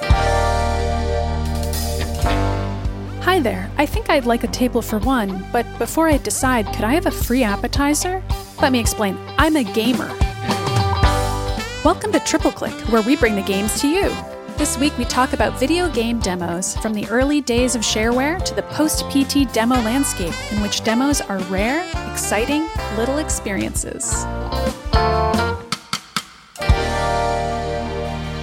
Hi there. I think I'd like a table for one, but before I decide, could I have a free appetizer? Let me explain. I'm a gamer. Welcome to Triple Click, where we bring the games to you. This week we talk about video game demos, from the early days of shareware to the post PT demo landscape, in which demos are rare, exciting, little experiences.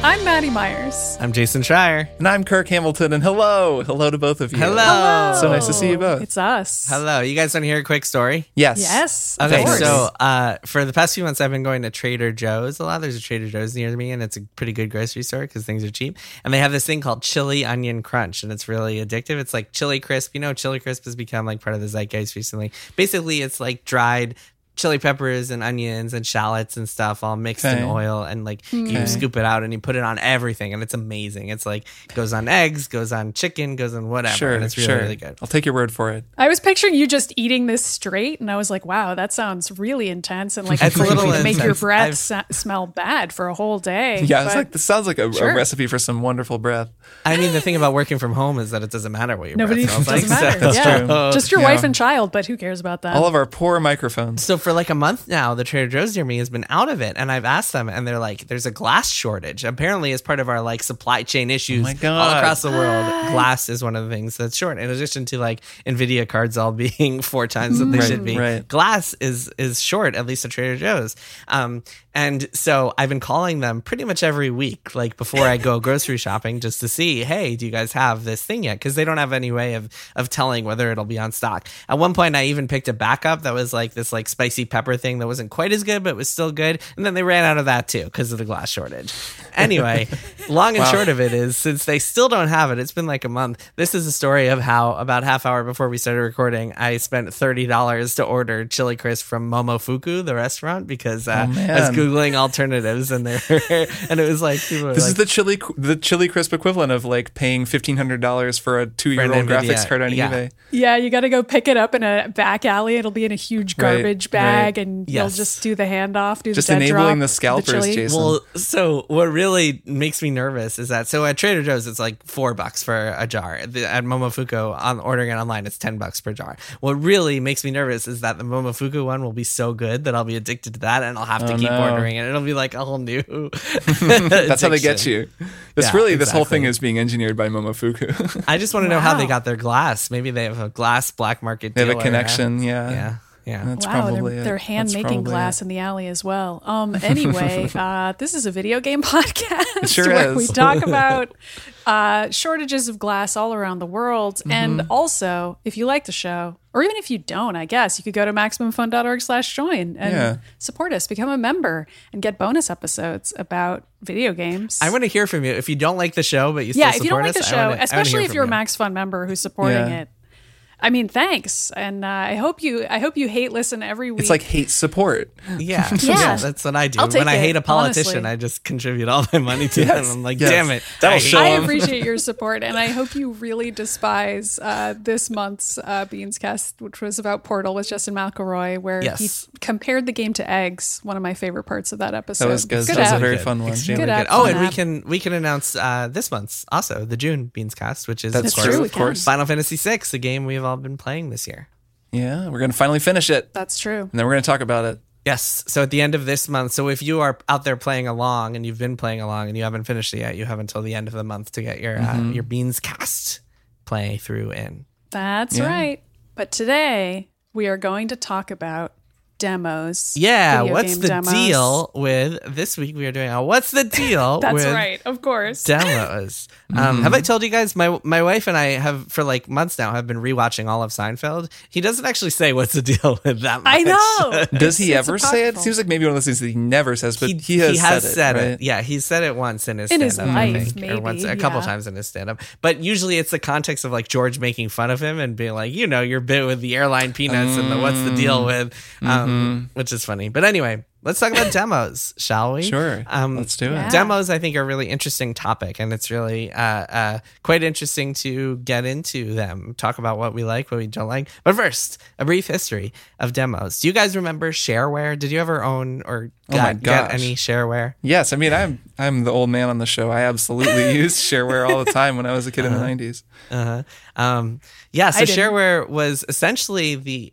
I'm Maddy Myers. I'm Jason Schreier. And I'm Kirk Hamilton, and hello. Hello to both of you. Hello. So nice to see you both. It's us. Hello. You guys want to hear a quick story? Yes. Yes. Okay, course. so uh, for the past few months, I've been going to Trader Joe's a lot. There's a Trader Joe's near me, and it's a pretty good grocery store because things are cheap. And they have this thing called Chili Onion Crunch, and it's really addictive. It's like Chili Crisp. You know, Chili Crisp has become like part of the zeitgeist recently. Basically, it's like dried chili peppers and onions and shallots and stuff all mixed in oil and like mm-hmm. Okay. you scoop it out and you put it on everything and it's amazing it's like goes on eggs goes on chicken goes on whatever Sure. and it's really sure. really good I'll take your word for it. I was picturing you just eating this straight, and I was like, "Wow, that sounds really intense and like It's a for you little to make your breath I've- sa- smell bad for a whole day." Yeah, it's like this sounds like a, Sure. a recipe for some wonderful breath. I mean, the thing about working from home is that it doesn't matter what your nobody breath smells doesn't like. matter. So, yeah, true. just your Yeah. wife and child, but who cares about that? All of our poor microphones. so for like a month now, the Trader Joe's near me has been out of it, and I've asked them, and they're like, "There's a glass shortage." Apparently, as part of our like supply chain issues Oh all across the world, glass is one of the things that's short. In addition to like Nvidia cards all being four times what they Right, should be, right. glass is is short at least at Trader Joe's. Um, and so I've been calling them pretty much every week, like before I go grocery shopping, just to see, hey, do you guys have this thing yet? Because they don't have any way of of telling whether it'll be on stock. At one point, I even picked a backup that was like this like spicy pepper thing that wasn't quite as good, but was still good. And then they ran out of that too because of the glass shortage. Anyway, long and Wow. short of it is, since they still don't have it, it's been like a month. This is a story of how about half hour before we started recording, I spent thirty dollars to order chili crisp from Momofuku, the restaurant, because uh, I was man. Googling alternatives and there, and it was like This like, is the chili the chili crisp equivalent of like paying fifteen hundred dollars for a two year old Nvidia, graphics card on yeah. eBay. yeah, you got to go pick it up in a back alley. It'll be in a huge Right, garbage bag, right. and Yes. you'll just do the handoff, do Just the dead enabling drop, the scalpers, chili. Jason. Well, so what really makes me nervous is that so at Trader Joe's it's like four bucks for a jar. The- At Momofuku, on ordering it online, it's ten bucks per jar. What really makes me nervous is that the Momofuku one will be so good that I'll be addicted to that, and I'll have to Oh, keep no. ordering it. Oh. It'll be like a whole new. That's how they get you. This Yeah, really this whole thing is being engineered by Momofuku. I just want to know how they got their glass. Maybe they have a glass black market. they have a dealer. connection, yeah. Yeah, yeah. That's wow, probably they're, they're That's hand making glass it. in the alley as well. Um, anyway, uh, this is a video game podcast sure where is. we talk about uh, shortages of glass all around the world. Mm-hmm. And also, if you like the show, or even if you don't, I guess you could go to maximumfun.org slash join and Yeah. support us, become a member, and get bonus episodes about video games. I want to hear from you. If you don't like the show, but you still yeah, if you don't support like the us, I show, wanna- especially if you're a. Max Fun member who's supporting Yeah. it. I mean, thanks, and uh, I hope you. I hope you hate listen every week. It's like hate support. Yeah, Yeah. yeah, that's what I do. When I it, hate a politician, honestly. I just contribute all my money to Yes, them. I'm like, yes. damn it, That'll I show I appreciate your support, and I hope you really despise uh, this month's uh, Beans Cast, which was about Portal with Justin McElroy, where Yes. he compared the game to eggs. One of my favorite parts of that episode. That was good. Good That was a very Good. fun one. Extremely Good good. app, Oh, fun and we can we can announce uh, this month's also the June Beans Cast, which is That's of course, true, of course. Final Fantasy VI, the game we've all been playing this year. Yeah, we're gonna finally finish it, That's true. and then we're gonna talk about it. Yes. So at the end of this month, so if you are out there playing along and you've been playing along and you haven't finished it yet, you have until the end of the month to get your uh, your Beans Cast play through in. That's Yeah. right. But today we are going to talk about demos. Yeah, what's the demos. deal with this week? We are doing a what's the deal? That's with right, of course. demos. Mm-hmm. Um, have I told you guys? My my wife and I have for like months now have been rewatching all of Seinfeld. He doesn't actually say what's the deal with that. Much. I know. Does he ever say it? Seems like maybe one of those things that he never says, but he, has, said, it. right? Yeah, he said it once in his In his stand-up, life, think, or once a maybe, couple yeah. times in his stand-up. But usually it's the context of like George making fun of him and being like, you know, your bit with the airline peanuts and the what's the Mm. deal with, um, Mm-hmm. which is funny. But anyway, let's talk about demos, shall we? Sure. Um, Let's do it. Yeah. Demos, I think, are a really interesting topic, and it's really uh, uh, quite interesting to get into them. Talk about what we like, what we don't like. But first, a brief history of demos. Do you guys remember shareware? Did you ever own or Oh my got, got gosh. any shareware? Yes, I mean I'm I'm the old man on the show. I absolutely used shareware all the time when I was a kid in the 90s. Uh-huh. Um, yeah, so shareware was essentially the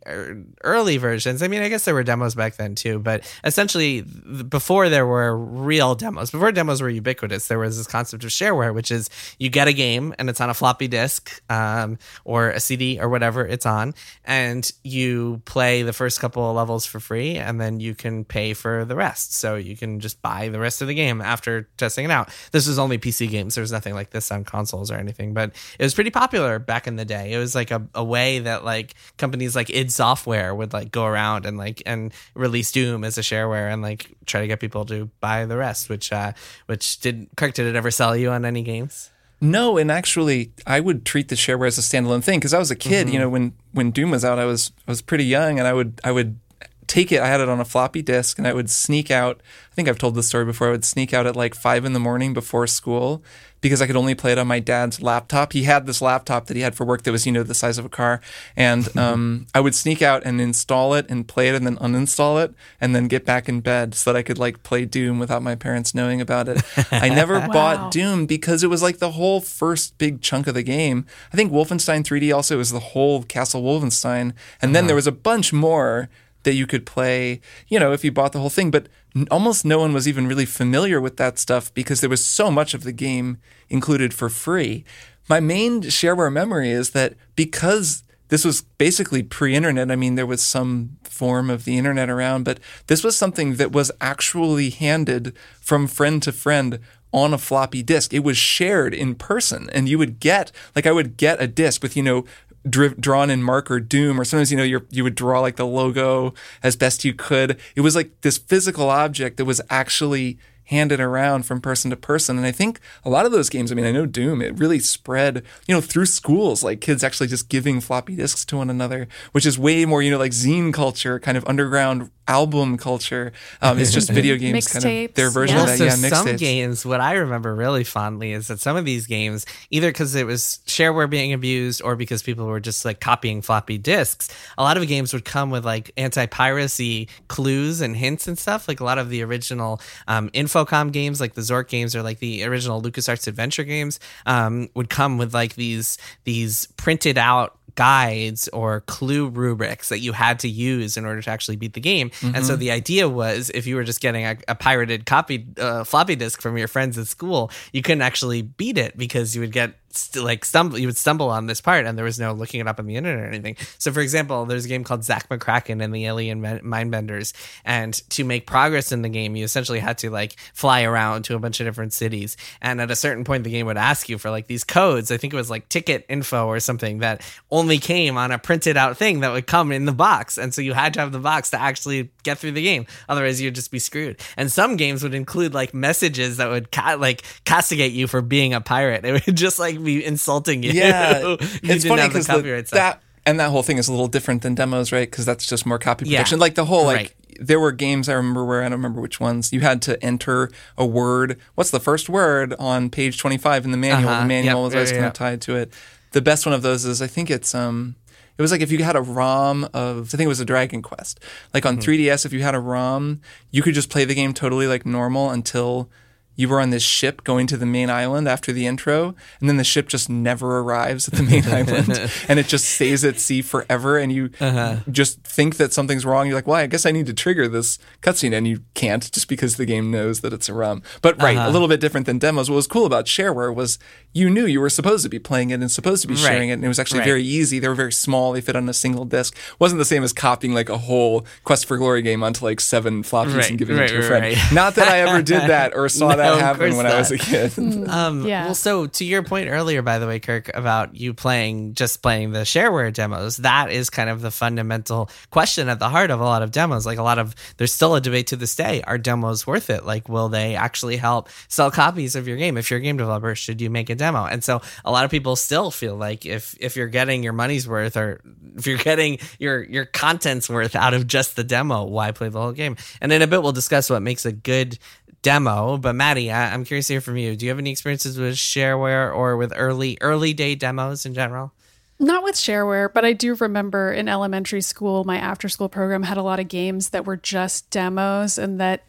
early versions. I mean, I guess there were demos back then too, but essentially before there were real demos, before demos were ubiquitous, there was this concept of shareware, which is you get a game and it's on a floppy disk um, or a CD or whatever it's on, and you play the first couple of levels for free, and then you can pay for the rest. So you can just buy the rest of the game after testing it out. This was only PC games. There was nothing like this on consoles or anything, but it was pretty popular back in the day. It was like a, a way that like companies like id Software would like go around and like and release Doom as a shareware and like try to get people to buy the rest. Which uh, which did Kirk did it ever sell you on any games? No, and actually, I would treat the shareware as a standalone thing because I was a kid. You know, when when Doom was out, I was I was pretty young, and I would I would take it. I had it on a floppy disk, and I would sneak out. I think I've told this story before. I would sneak out at like five in the morning before school because I could only play it on my dad's laptop. He had this laptop that he had for work that was you know the size of a car, and um, I would sneak out and install it and play it, and then uninstall it, and then get back in bed so that I could like play Doom without my parents knowing about it. I never Wow. bought Doom because it was like the whole first big chunk of the game. I think Wolfenstein 3D also was the whole Castle Wolfenstein, and then there was a bunch more that you could play, you know, if you bought the whole thing. But almost no one was even really familiar with that stuff because there was so much of the game included for free. My main shareware memory is that because this was basically pre-internet. I mean, there was some form of the internet around, but this was something that was actually handed from friend to friend on a floppy disk. It was shared in person, and you would get like I would get a disk with you know drawn in marker Doom, or sometimes you know you you would draw like the logo as best you could. It was like this physical object that was actually handed around from person to person. And I think a lot of those games, I mean, I know Doom, it really spread, you know, through schools, like kids actually just giving floppy disks to one another, which is way more, you know, like zine culture, kind of underground album culture. Um, it's just video games, kind of their version yeah. of that. Also, Yeah, some mixtapes. games, what I remember really fondly is that some of these games, either because it was shareware being abused or because people were just like copying floppy disks, a lot of games would come with like anti piracy clues and hints and stuff. Like a lot of the original um, Infocom games, like the Zork games or like the original LucasArts adventure games, um, would come with like these these printed out guides or clue rubrics that you had to use in order to actually beat the game. And Mm-hmm. so the idea was if you were just getting a, a pirated copy uh, floppy disk from your friends at school, you couldn't actually beat it because you would get st- like stumble you would stumble on this part and there was no looking it up on the internet or anything. So for example, there's a game called Zak McKracken and the Alien Mindbenders and to make progress in the game, you essentially had to like fly around to a bunch of different cities and at a certain point the game would ask you for like these codes. I think it was like ticket info or something that only came on a printed out thing that would come in the box. And so you had to have the box to actually get through the game. Otherwise you'd just be screwed. And some games would include like messages that would ca- like castigate you for being a pirate. It would just like be insulting you. Yeah, you it's funny because that and that whole thing is a little different than demos, right? Because that's just more copy Yeah. protection. Like the whole like. Right. There were games I remember where I don't remember which ones. You had to enter a word. What's the first word on page twenty-five in the manual? Uh-huh. The manual Yep. was always Yeah, kind yeah. of tied to it. The best one of those is I think it's um, it was like if you had a ROM of I think it was a Dragon Quest. Like Mm-hmm. on 3DS, if you had a ROM, you could just play the game totally like normal until you were on this ship going to the main island after the intro, and then the ship just never arrives at the main island, and it just stays at sea forever, and you Uh-huh. just think that something's wrong. You're like, well, I guess I need to trigger this cutscene, and you can't just because the game knows that it's a ROM. But right, Uh-huh. a little bit different than demos. What was cool about shareware was you knew you were supposed to be playing it and supposed to be Right. sharing it, and it was actually Right. very easy. They were very small. They fit on a single disc. wasn't the same as copying like a whole Quest for Glory game onto like seven floppies Right, and giving it to your right, friend. Not that I ever did that or saw No, that of happen course when I was a not. kid. Um, Yeah. Well, so to your point earlier, by the way, Kirk, about you playing just playing the shareware demos, that is kind of the fundamental question at the heart of a lot of demos. Like a lot of, there's still a debate to this day: Are demos worth it? Like, will they actually help sell copies of your game? If you're a game developer, should you make a demo? And so a lot of people still feel like if if you're getting your money's worth, or if you're getting your your content's worth out of just the demo, why play the whole game? And in a bit, we'll discuss what makes a good demo. But Maddy, I, I'm curious to hear from you. Do you have any experiences with shareware or with early early day demos in general? Not with shareware, but I do remember in elementary school, my after school program had a lot of games that were just demos and that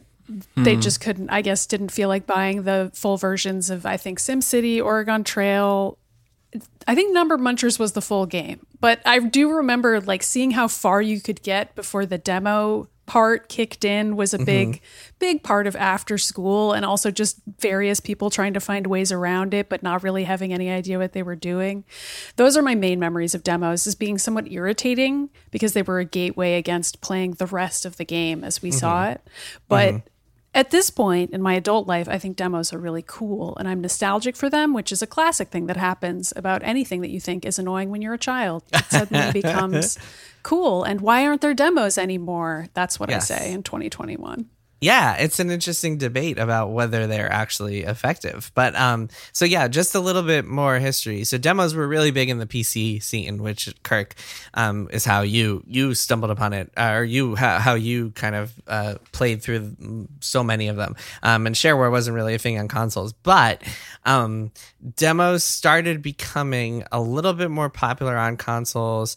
they hmm. just couldn't, I guess, didn't feel like buying the full versions of, I think, SimCity, Oregon Trail. I think Number Munchers was the full game, but I do remember like seeing how far you could get before the demo part kicked in was a big mm-hmm. big part of after school and also just various people trying to find ways around it but not really having any idea what they were doing. Those are my main memories of demos as being somewhat irritating because they were a gateway against playing the rest of the game as we saw mm-hmm. it. But mm-hmm. At this point in my adult life, I think demos are really cool and I'm nostalgic for them, which is a classic thing that happens about anything that you think is annoying when you're a child. It suddenly becomes cool. And why aren't there demos anymore? That's what Yes. I say in 2021. Yeah, it's an interesting debate about whether they're actually effective. But um, so yeah, just a little bit more history. So demos were really big in the PC scene, which Kirk um, is how you you stumbled upon it, uh, or you how, how you kind of uh, played through so many of them. Um, and shareware wasn't really a thing on consoles, but um, demos started becoming a little bit more popular on consoles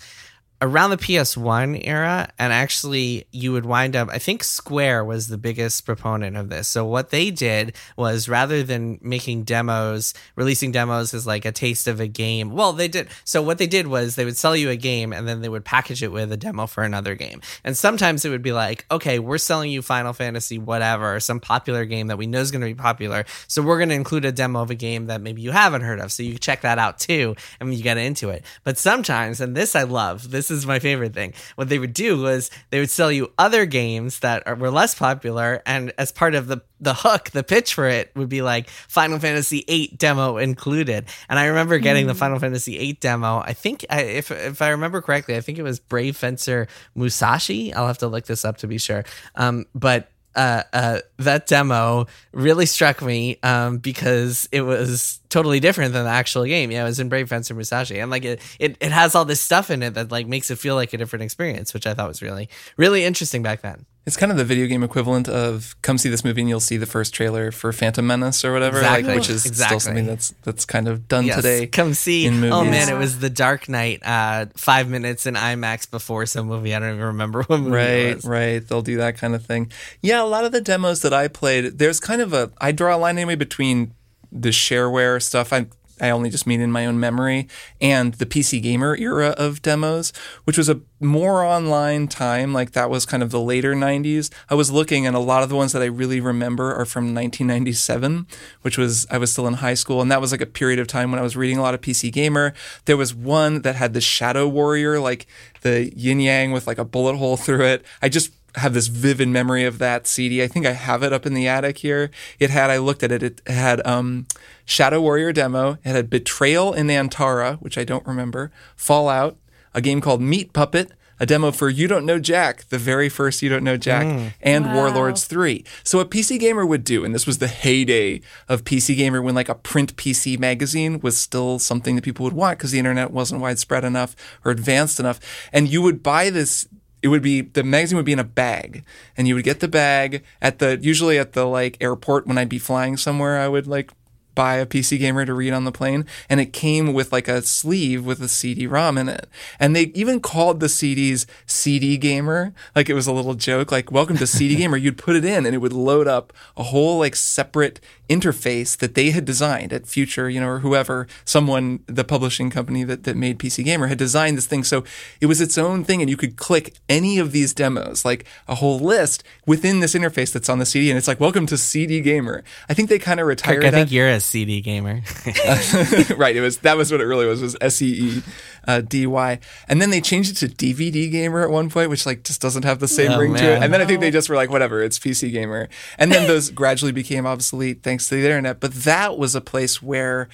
around the PS1 era, and actually, you would wind up. I think Square was the biggest proponent of this. So, what they did was rather than making demos, releasing demos as like a taste of a game, well, they did. So, what they did was they would sell you a game and then they would package it with a demo for another game. And sometimes it would be like, okay, we're selling you Final Fantasy, whatever, some popular game that we know is going to be popular. So, we're going to include a demo of a game that maybe you haven't heard of. So, you check that out too, and you get into it. But sometimes, and this I love, this is my favorite thing. What they would do was they would sell you other games that are, were less popular, and as part of the the hook, the pitch for it would be like Final Fantasy VIII demo included. And I remember getting the Final Fantasy VIII demo. I think I, if if I remember correctly, I think it was Brave Fencer Musashi. I'll have to look this up to be sure. Um, but uh, uh, that demo really struck me um, because it was totally different than the actual game. Yeah, it was in Brave Fencer Musashi, and like it, it, it has all this stuff in it that like makes it feel like a different experience, which I thought was really, really interesting back then. It's kind of the video game equivalent of come see this movie and you'll see the first trailer for Phantom Menace or whatever, Exactly. like, which is Exactly. still something that's that's kind of done Yes, today. come see. Oh man, it was The Dark Knight. Uh, five minutes in IMAX before some movie. I don't even remember what movie it Right, was. right. They'll do that kind of thing. Yeah, a lot of the demos that I played, there's kind of a I draw a line anyway between the shareware stuff. I I only just mean in my own memory and the PC gamer era of demos, which was a more online time. Like that was kind of the later 90s. I was looking, and a lot of the ones that I really remember are from 1997, which was I was still in high school, and that was like a period of time when I was reading a lot of PC gamer. There was one that had the Shadow Warrior, like the yin yang with like a bullet hole through it. I just have this vivid memory of that CD. I think I have it up in the attic here. It had I looked at it. It had um, Shadow Warrior demo. It had Betrayal in Antara, which I don't remember. Fallout, a game called Meat Puppet. A demo for You Don't Know Jack, the very first You Don't Know Jack, and Wow. Warlords 3. So, what PC Gamer would do, and this was the heyday of PC Gamer when like a print PC magazine was still something that people would want because the internet wasn't widespread enough or advanced enough. And you would buy this it would be the magazine would be in a bag and you would get the bag at the usually at the like airport when I'd be flying somewhere I would like buy a PC gamer to read on the plane and it came with like a sleeve with a CD-ROM in it and they even called the CDs CD gamer like it was a little joke like welcome to CD gamer you'd put it in and it would load up a whole like separate interface that they had designed at Future, you know, or whoever, someone, the publishing company that, that made PC Gamer had designed this thing. So it was its own thing and you could click any of these demos, like a whole list within this interface that's on the CD. And it's like, welcome to CD Gamer. I think they kind of retired I that. think you're a CD gamer. right. It was that was what it really was was S E E uh, D Y, and then they changed it to DVD Gamer at one point, which like just doesn't have the same Oh, ring to it. And then I think they just were like, whatever, it's PC Gamer, and then those gradually became obsolete thanks to the internet. But that was a place where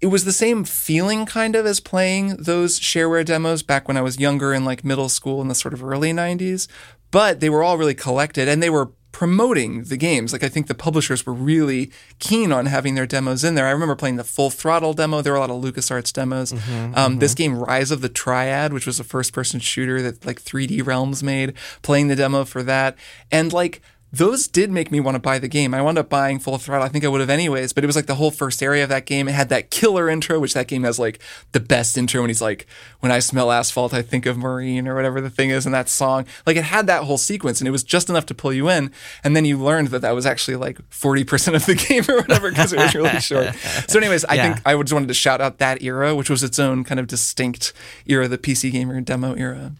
it was the same feeling kind of as playing those shareware demos back when I was younger in like middle school in the sort of early 90s. But they were all really collected and they were promoting the games. Like I think the publishers were really keen on having their demos in there. I remember playing the Full Throttle demo. There were a lot of LucasArts demos. um, This game, Rise of the Triad, which was a first person shooter that like 3D Realms made, playing the demo for that. And like those did make me want to buy the game. I wound up buying Full Throttle. I think I would have anyways, but it was like the whole first area of that game. It had that killer intro, which that game has like the best intro when he's like, when I smell asphalt, I think of Maureen or whatever the thing is in that song. Like it had that whole sequence and it was just enough to pull you in. And then you learned that that was actually like 40% of the game or whatever because it was really short. So, anyways, I Yeah. think I just wanted to shout out that era, which was its own kind of distinct era, the PC gamer demo era.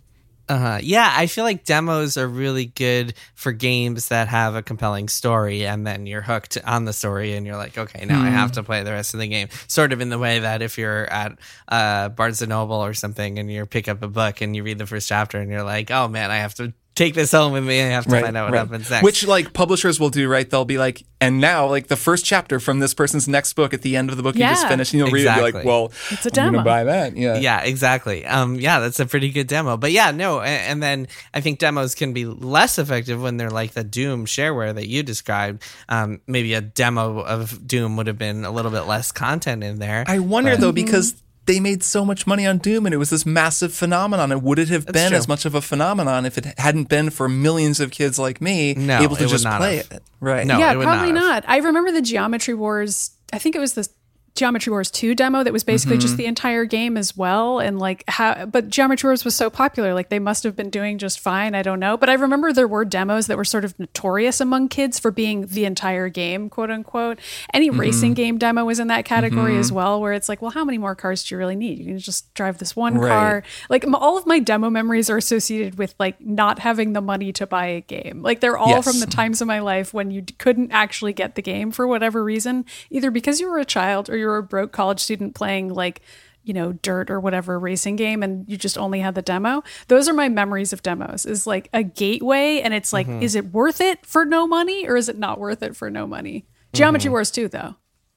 Uh-huh. Yeah, I feel like demos are really good for games that have a compelling story, and then you're hooked on the story, and you're like, okay, now I Hmm. have to play the rest of the game. Sort of in the way that if you're at uh, Barnes and Noble or something, and you pick up a book and you read the first chapter, and you're like, oh man, I have to take this home with me. and I have to find out what happens next. Which like publishers will do, right? They'll be like, and now like the first chapter from this person's next book at the end of the book you just Yeah. finished, and you'll read it and be like, well, It's a I'm gonna demo. buy that. Yeah. yeah, exactly. Um, yeah, that's a pretty good demo. But yeah, no, and, and then I think demos can be less effective when they're like the Doom shareware that you described. Um, maybe a demo of Doom would have been a little bit less content in there. I wonder though, Mm-hmm. because they made so much money on Doom and it was this massive phenomenon. And would it have been true. as much of a phenomenon if it hadn't been for millions of kids like me No, able to just play have. it? Right. No. yeah, it would probably not not. I remember the Geometry Wars. I think it was the Geometry Wars 2 demo that was basically Mm-hmm. just the entire game as well. And like how, but Geometry Wars was so popular, like they must have been doing just fine. I don't know. But I remember there were demos that were sort of notorious among kids for being the entire game, quote unquote. Any Mm-hmm. racing game demo was in that category as well, where it's like, well, how many more cars do you really need? You can just drive this one Right. car. Like m- all of my demo memories are associated with like not having the money to buy a game. Like they're all Yes. from the times of my life when you couldn't actually get the game for whatever reason, either because you were a child or you were a broke college student playing like, you know, dirt or whatever racing game and you just only had the demo. Those are my memories of demos is like a gateway and it's like, mm-hmm. is it worth it for no money or is it not worth it for no money? Geometry mm-hmm. Wars 2 though.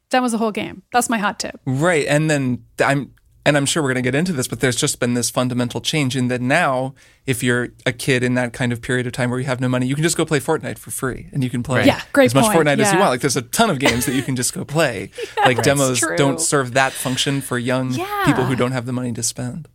Demo's the whole game. That's my hot tip. Right. And then I'm and I'm sure we're going to get into this, but there's just been this fundamental change in that now, if you're a kid in that kind of period of time where you have no money, you can just go play Fortnite for free and you can play Yeah, great as much point, Fortnite as you want. Like there's a ton of games that you can just go play. like demos true. don't serve that function for young Yeah. people who don't have the money to spend.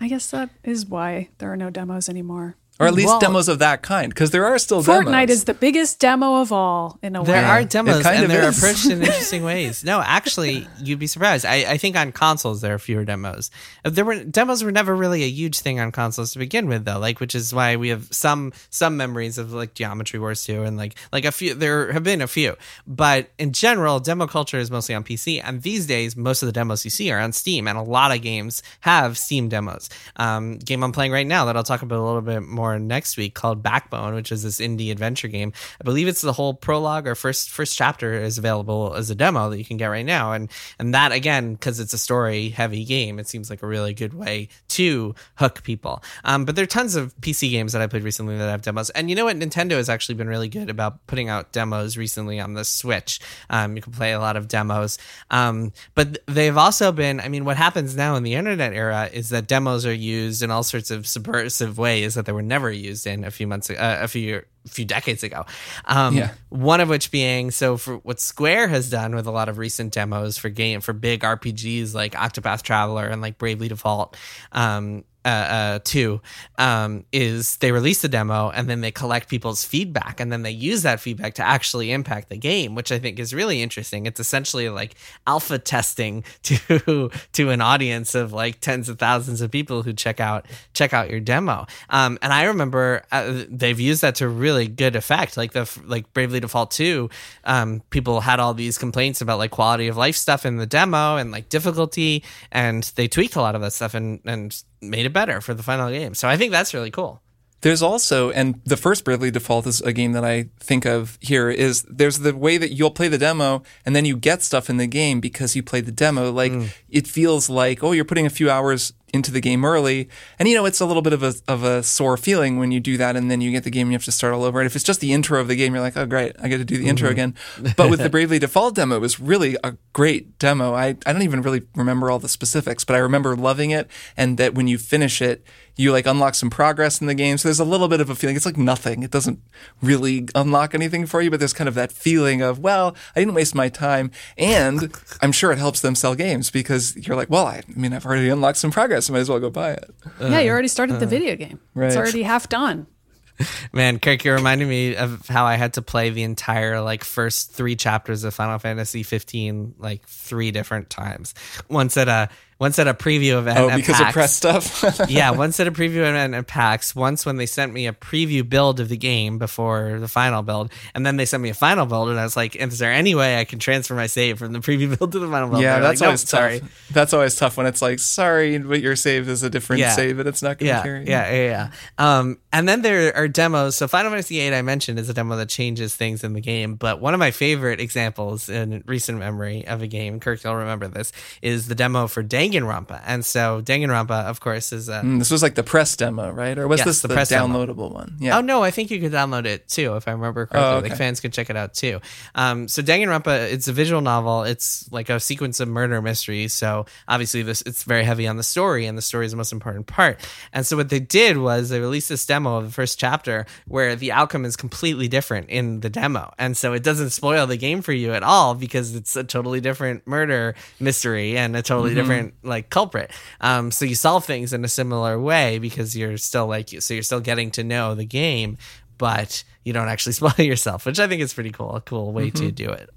I guess that is why there are no demos anymore. Or at least Well- demos of that kind, because there are still Fortnite demos. is the biggest demo of all in a There way. There are demos, kind and of they're is. approached in interesting ways. No, actually, you'd be surprised. I, I think on consoles there are fewer demos. Uh, There were demos were never really a huge thing on consoles to begin with, though. Like, which is why we have some some memories of like Geometry Wars 2 and like like a few. There have been a few, but in general, demo culture is mostly on PC. And these days, most of the demos you see are on Steam, and a lot of games have Steam demos. Um, game I'm playing right now that I'll talk about a little bit more next week called Backbone, which is this indie adventure game. I believe it's the whole prologue or first first chapter is available as a demo that you can get right now, and and that again because it's a story heavy game, it seems like a really good way to hook people. Um, but there are tons of PC games that I played recently that have demos, and you know what? Nintendo has actually been really good about putting out demos recently on the Switch. Um, you can play a lot of demos, um, but they've also been. I mean, what happens now in the internet era is that demos are used in all sorts of subversive ways that they were never used in a few months, uh, a few a few decades ago. Um, Yeah. One of which being so for what Square has done with a lot of recent demos for game for big RPGs like Octopath Traveler and like Bravely Default. Um, uh, uh, two um, is they release the demo and then they collect people's feedback and then they use that feedback to actually impact the game, which I think is really interesting. It's essentially like alpha testing to to an audience of like tens of thousands of people who check out check out your demo. Um, and I remember uh, they've used that to really good effect. Like the like Bravely Default two, um, people had all these complaints about like quality of life stuff in the demo and like difficulty, and they tweaked a lot of that stuff and and made it better for the final game. So I think that's really cool. There's also, and the first Bravely Default is a game that I think of here, is there's the way that you'll play the demo and then you get stuff in the game because you played the demo. Like mm. it feels like, oh, you're putting a few hours into the game early. And you know, it's a little bit of a of a sore feeling when you do that and then you get the game and you have to start all over. And if it's just the intro of the game, you're like, oh great, I get to do the intro mm-hmm. again. But with the Bravely Default demo, it was really a great demo. I, I don't even really remember all the specifics, but I remember loving it and that when you finish it, you like unlock some progress in the game. So there's a little bit of a feeling. It's like nothing. It doesn't really unlock anything for you, but there's kind of that feeling of, well, I didn't waste my time. And I'm sure it helps them sell games because you're like, well, I, I mean, I've already unlocked some progress. I might as well go buy it. yeah, you uh, already started the uh, video game. right. It's already half done. Man, Kirk, you reminded me of how I had to play the entire like first three chapters of Final Fantasy 15 like three different times. Once at a uh, once at a preview event. Oh, at because PAX. of press stuff. yeah, once at a preview event at PAX. Once when they sent me a preview build of the game before the final build, and then they sent me a final build, and I was like, "Is there any way I can transfer my save from the preview build to the final build?" yeah, that's like, always "Nope, sorry. tough. That's always tough when it's like, sorry, but your save is a different Yeah. save, and it's not going to yeah, carry. yeah, yeah, yeah. Um, and then there are demos. So Final Fantasy VIII, I mentioned, is a demo that changes things in the game. But one of my favorite examples in recent memory of a game, Kirk, you'll remember this, is the demo for Danganronpa. And so Danganronpa, of course, is a. Mm, This was like the press demo, right? Or was Yes, this the the, press demo. downloadable one? Yeah. Oh no, I think you could download it too, if I remember correctly. Oh, okay. Like fans could check it out too. Um, so Danganronpa, it's a visual novel. It's like a sequence of murder mysteries. So obviously, this it's very heavy on the story, and the story is the most important part. And so what they did was they released this demo of the first chapter where the outcome is completely different in the demo, and so it doesn't spoil the game for you at all because it's a totally different murder mystery and a totally different like culprit. Um, so you solve things in a similar way because you're still like so you're still getting to know the game, but you don't actually spoil yourself, which I think is pretty cool. A cool way to mm-hmm. do it.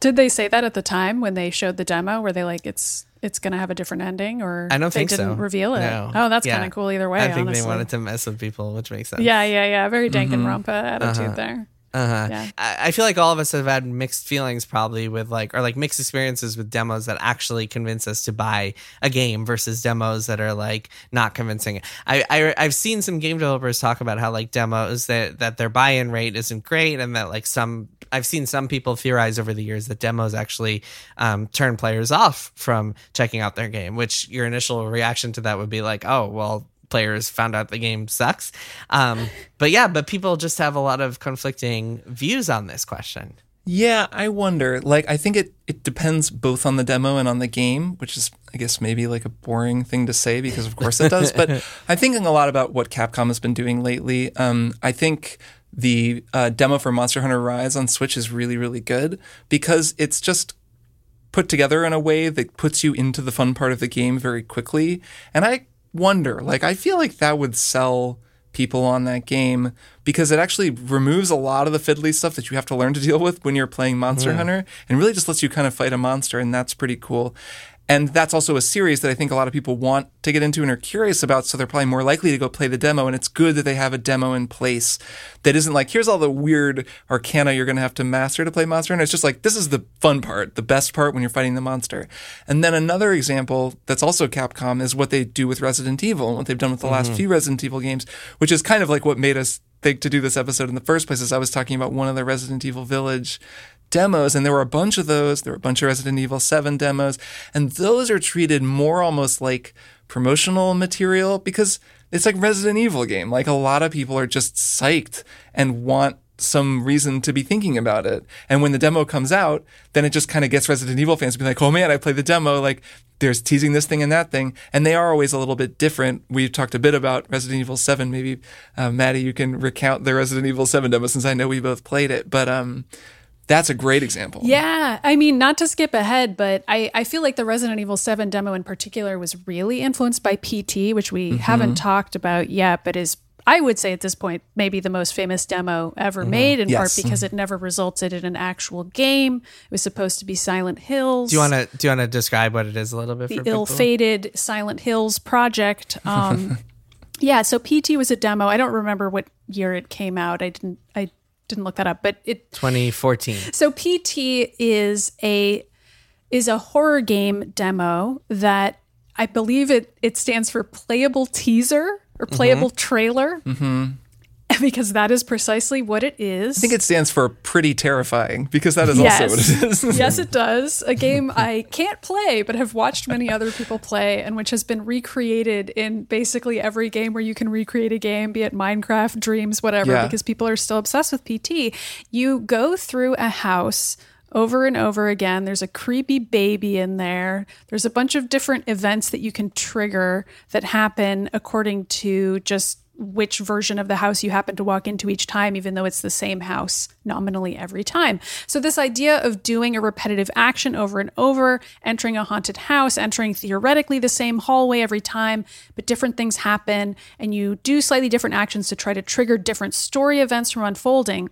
Did they say that at the time when they showed the demo? Were they like it's it's going to have a different ending, or I don't they think didn't so. reveal it? No. Oh, that's Yeah. kind of cool either way. I think honestly. they wanted to mess with people, which makes sense. Yeah, yeah, yeah. Very Danganronpa mm-hmm. uh-huh. attitude there. Uh-huh. Yeah. I I feel like all of us have had mixed feelings probably with like or like mixed experiences with demos that actually convince us to buy a game versus demos that are like not convincing. I, I I've seen some game developers talk about how like demos that that their buy-in rate isn't great and that like some I've seen some people theorize over the years that demos actually um, turn players off from checking out their game, which your initial reaction to that would be like, oh well players found out the game sucks. Um, but yeah, but people just have a lot of conflicting views on this question. Yeah, I wonder. Like, I think it, it depends both on the demo and on the game, which is, I guess, maybe like a boring thing to say because, of course, it does. but I'm thinking a lot about what Capcom has been doing lately. Um, I think the uh, demo for Monster Hunter Rise on Switch is really, really good because it's just put together in a way that puts you into the fun part of the game very quickly. And I wonder, like, I feel like that would sell people on that game because it actually removes a lot of the fiddly stuff that you have to learn to deal with when you're playing Monster hmm. Hunter and really just lets you kind of fight a monster. And that's pretty cool. And that's also a series that I think a lot of people want to get into and are curious about. So they're probably more likely to go play the demo. And it's good that they have a demo in place that isn't like, here's all the weird arcana you're going to have to master to play Monster Hunter. It's just like, this is the fun part, the best part when you're fighting the monster. And then another example that's also Capcom is what they do with Resident Evil and what they've done with the last mm-hmm. few Resident Evil games, which is kind of like what made us think to do this episode in the first place. Is I was talking about one of the Resident Evil Village demos, and there were a bunch of those. There were a bunch of Resident Evil 7 demos, and those are treated more almost like promotional material because it's like Resident Evil game. Like a lot of people are just psyched and want some reason to be thinking about it. And when the demo comes out, then it just kind of gets Resident Evil fans to be like, oh man, I played the demo. Like there's teasing this thing and that thing. And they are always a little bit different. We've talked a bit about Resident Evil 7. Maybe, uh, Maddy, you can recount the Resident Evil 7 demo since I know we both played it. But, um, that's a great example. Yeah, I mean, not to skip ahead, but I, I feel like the Resident Evil 7 demo in particular was really influenced by PT, which we mm-hmm. haven't talked about yet, but is, I would say at this point, maybe the most famous demo ever mm-hmm. made, in part Yes. because mm-hmm. it never resulted in an actual game. It was supposed to be Silent Hills. Do you want to do you want to describe what it is a little bit the for people? ill-fated Silent Hills project. Um, yeah, so PT was a demo. I don't remember what year it came out. I didn't. I didn't look that up, but it 2014. so PT is a is a horror game demo that I believe it it stands for playable teaser or playable mm-hmm. trailer. Mm-hmm. Because that is precisely what it is. I think it stands for pretty terrifying because that is also what it is. yes, it does. A game I can't play, but have watched many other people play, and which has been recreated in basically every game where you can recreate a game, be it Minecraft, Dreams, whatever, Yeah. because people are still obsessed with PT. You go through a house over and over again. There's a creepy baby in there. There's a bunch of different events that you can trigger that happen according to just which version of the house you happen to walk into each time, even though it's the same house nominally every time. So, this idea of doing a repetitive action over and over, entering a haunted house, entering theoretically the same hallway every time, but different things happen, and you do slightly different actions to try to trigger different story events from unfolding.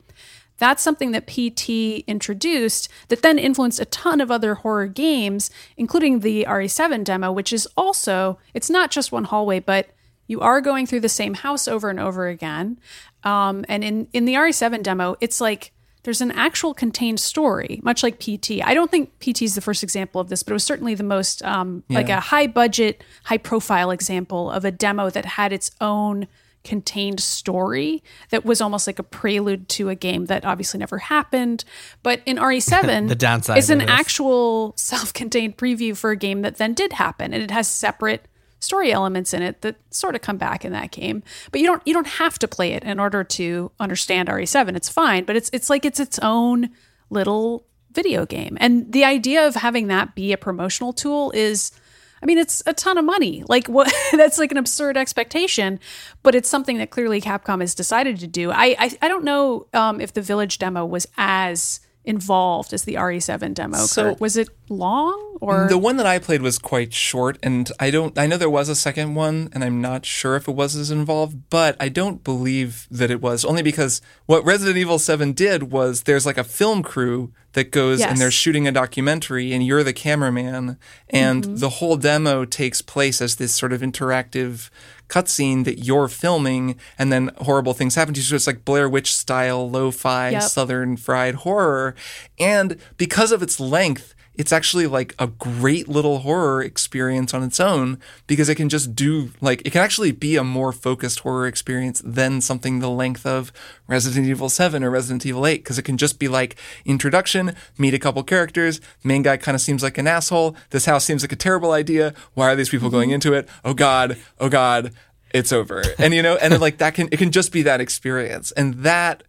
That's something that PT introduced that then influenced a ton of other horror games, including the RE7 demo, which is also, it's not just one hallway, but you are going through the same house over and over again. Um, and in, in the RE7 demo, it's like there's an actual contained story, much like PT. I don't think PT is the first example of this, but it was certainly the most um, yeah. like a high budget, high profile example of a demo that had its own contained story that was almost like a prelude to a game that obviously never happened. But in RE7, the downside is an actual self contained preview for a game that then did happen. And it has separate story elements in it that sort of come back in that game. But you don't you don't have to play it in order to understand RE7. It's fine, but it's it's like it's its own little video game. And the idea of having that be a promotional tool is I mean, it's a ton of money. Like what? that's like an absurd expectation, but it's something that clearly Capcom has decided to do. I I, I don't know um, if the Village demo was as involved as the RE7 demo. So was it long or the one that I played was quite short and I don't I know there was a second one and I'm not sure if it was as involved, but I don't believe that it was only because what Resident Evil 7 did was there's like a film crew that goes yes. and they're shooting a documentary and you're the cameraman and mm-hmm. the whole demo takes place as this sort of interactive cutscene that you're filming and then horrible things happen to you. So it's like Blair Witch style lo-fi yep. southern fried horror. And because of its length, it's actually like a great little horror experience on its own because it can just do like it can actually be a more focused horror experience than something the length of Resident Evil 7 or Resident Evil 8 because it can just be like introduction, meet a couple characters, main guy kind of seems like an asshole, this house seems like a terrible idea, why are these people mm-hmm. going into it? Oh god, oh god, it's over. And you know, and then like that can it can just be that experience. And that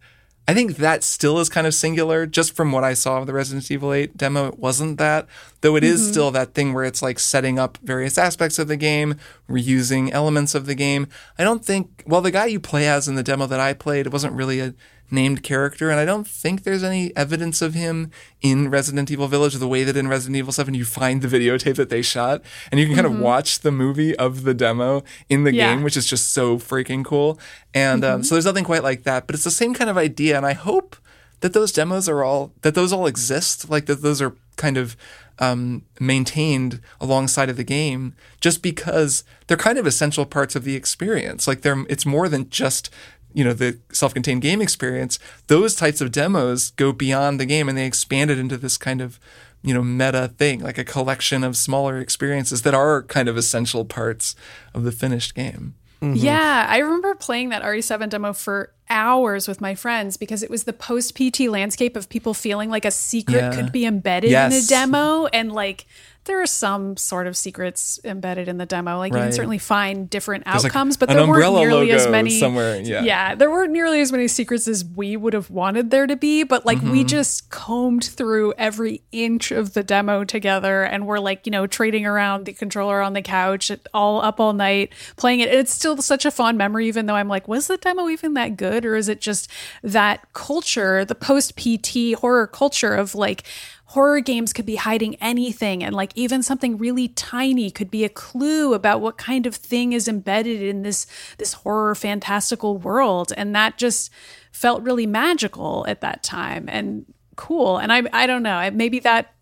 I think that still is kind of singular. Just from what I saw of the Resident Evil 8 demo, it wasn't that. Though it is mm-hmm. still that thing where it's like setting up various aspects of the game, reusing elements of the game. I don't think, well, the guy you play as in the demo that I played, it wasn't really a named character, and I don't think there's any evidence of him in Resident Evil Village the way that in Resident Evil 7 you find the videotape that they shot, and you can kind mm-hmm. of watch the movie of the demo in the yeah. game, which is just so freaking cool. And um, mm-hmm. um, so there's nothing quite like that, but it's the same kind of idea, and I hope that those demos are all that those all exist, like that those are kind of um, maintained alongside of the game, just because they're kind of essential parts of the experience. Like they're it's more than just you know the self-contained game experience those types of demos go beyond the game and they expand it into this kind of you know meta thing like a collection of smaller experiences that are kind of essential parts of the finished game mm-hmm. yeah i remember playing that re7 demo for hours with my friends because it was the post pt landscape of people feeling like a secret yeah. could be embedded yes. in a demo and like there are some sort of secrets embedded in the demo. Like right. you can certainly find different There's outcomes, like but there weren't nearly as many. Somewhere, yeah. yeah, there weren't nearly as many secrets as we would have wanted there to be. But like mm-hmm. we just combed through every inch of the demo together, and we're like you know trading around the controller on the couch, all up all night playing it. And it's still such a fond memory, even though I'm like, was the demo even that good, or is it just that culture, the post PT horror culture of like horror games could be hiding anything and like even something really tiny could be a clue about what kind of thing is embedded in this this horror fantastical world? And that just felt really magical at that time and cool. And i i don't know. Maybe that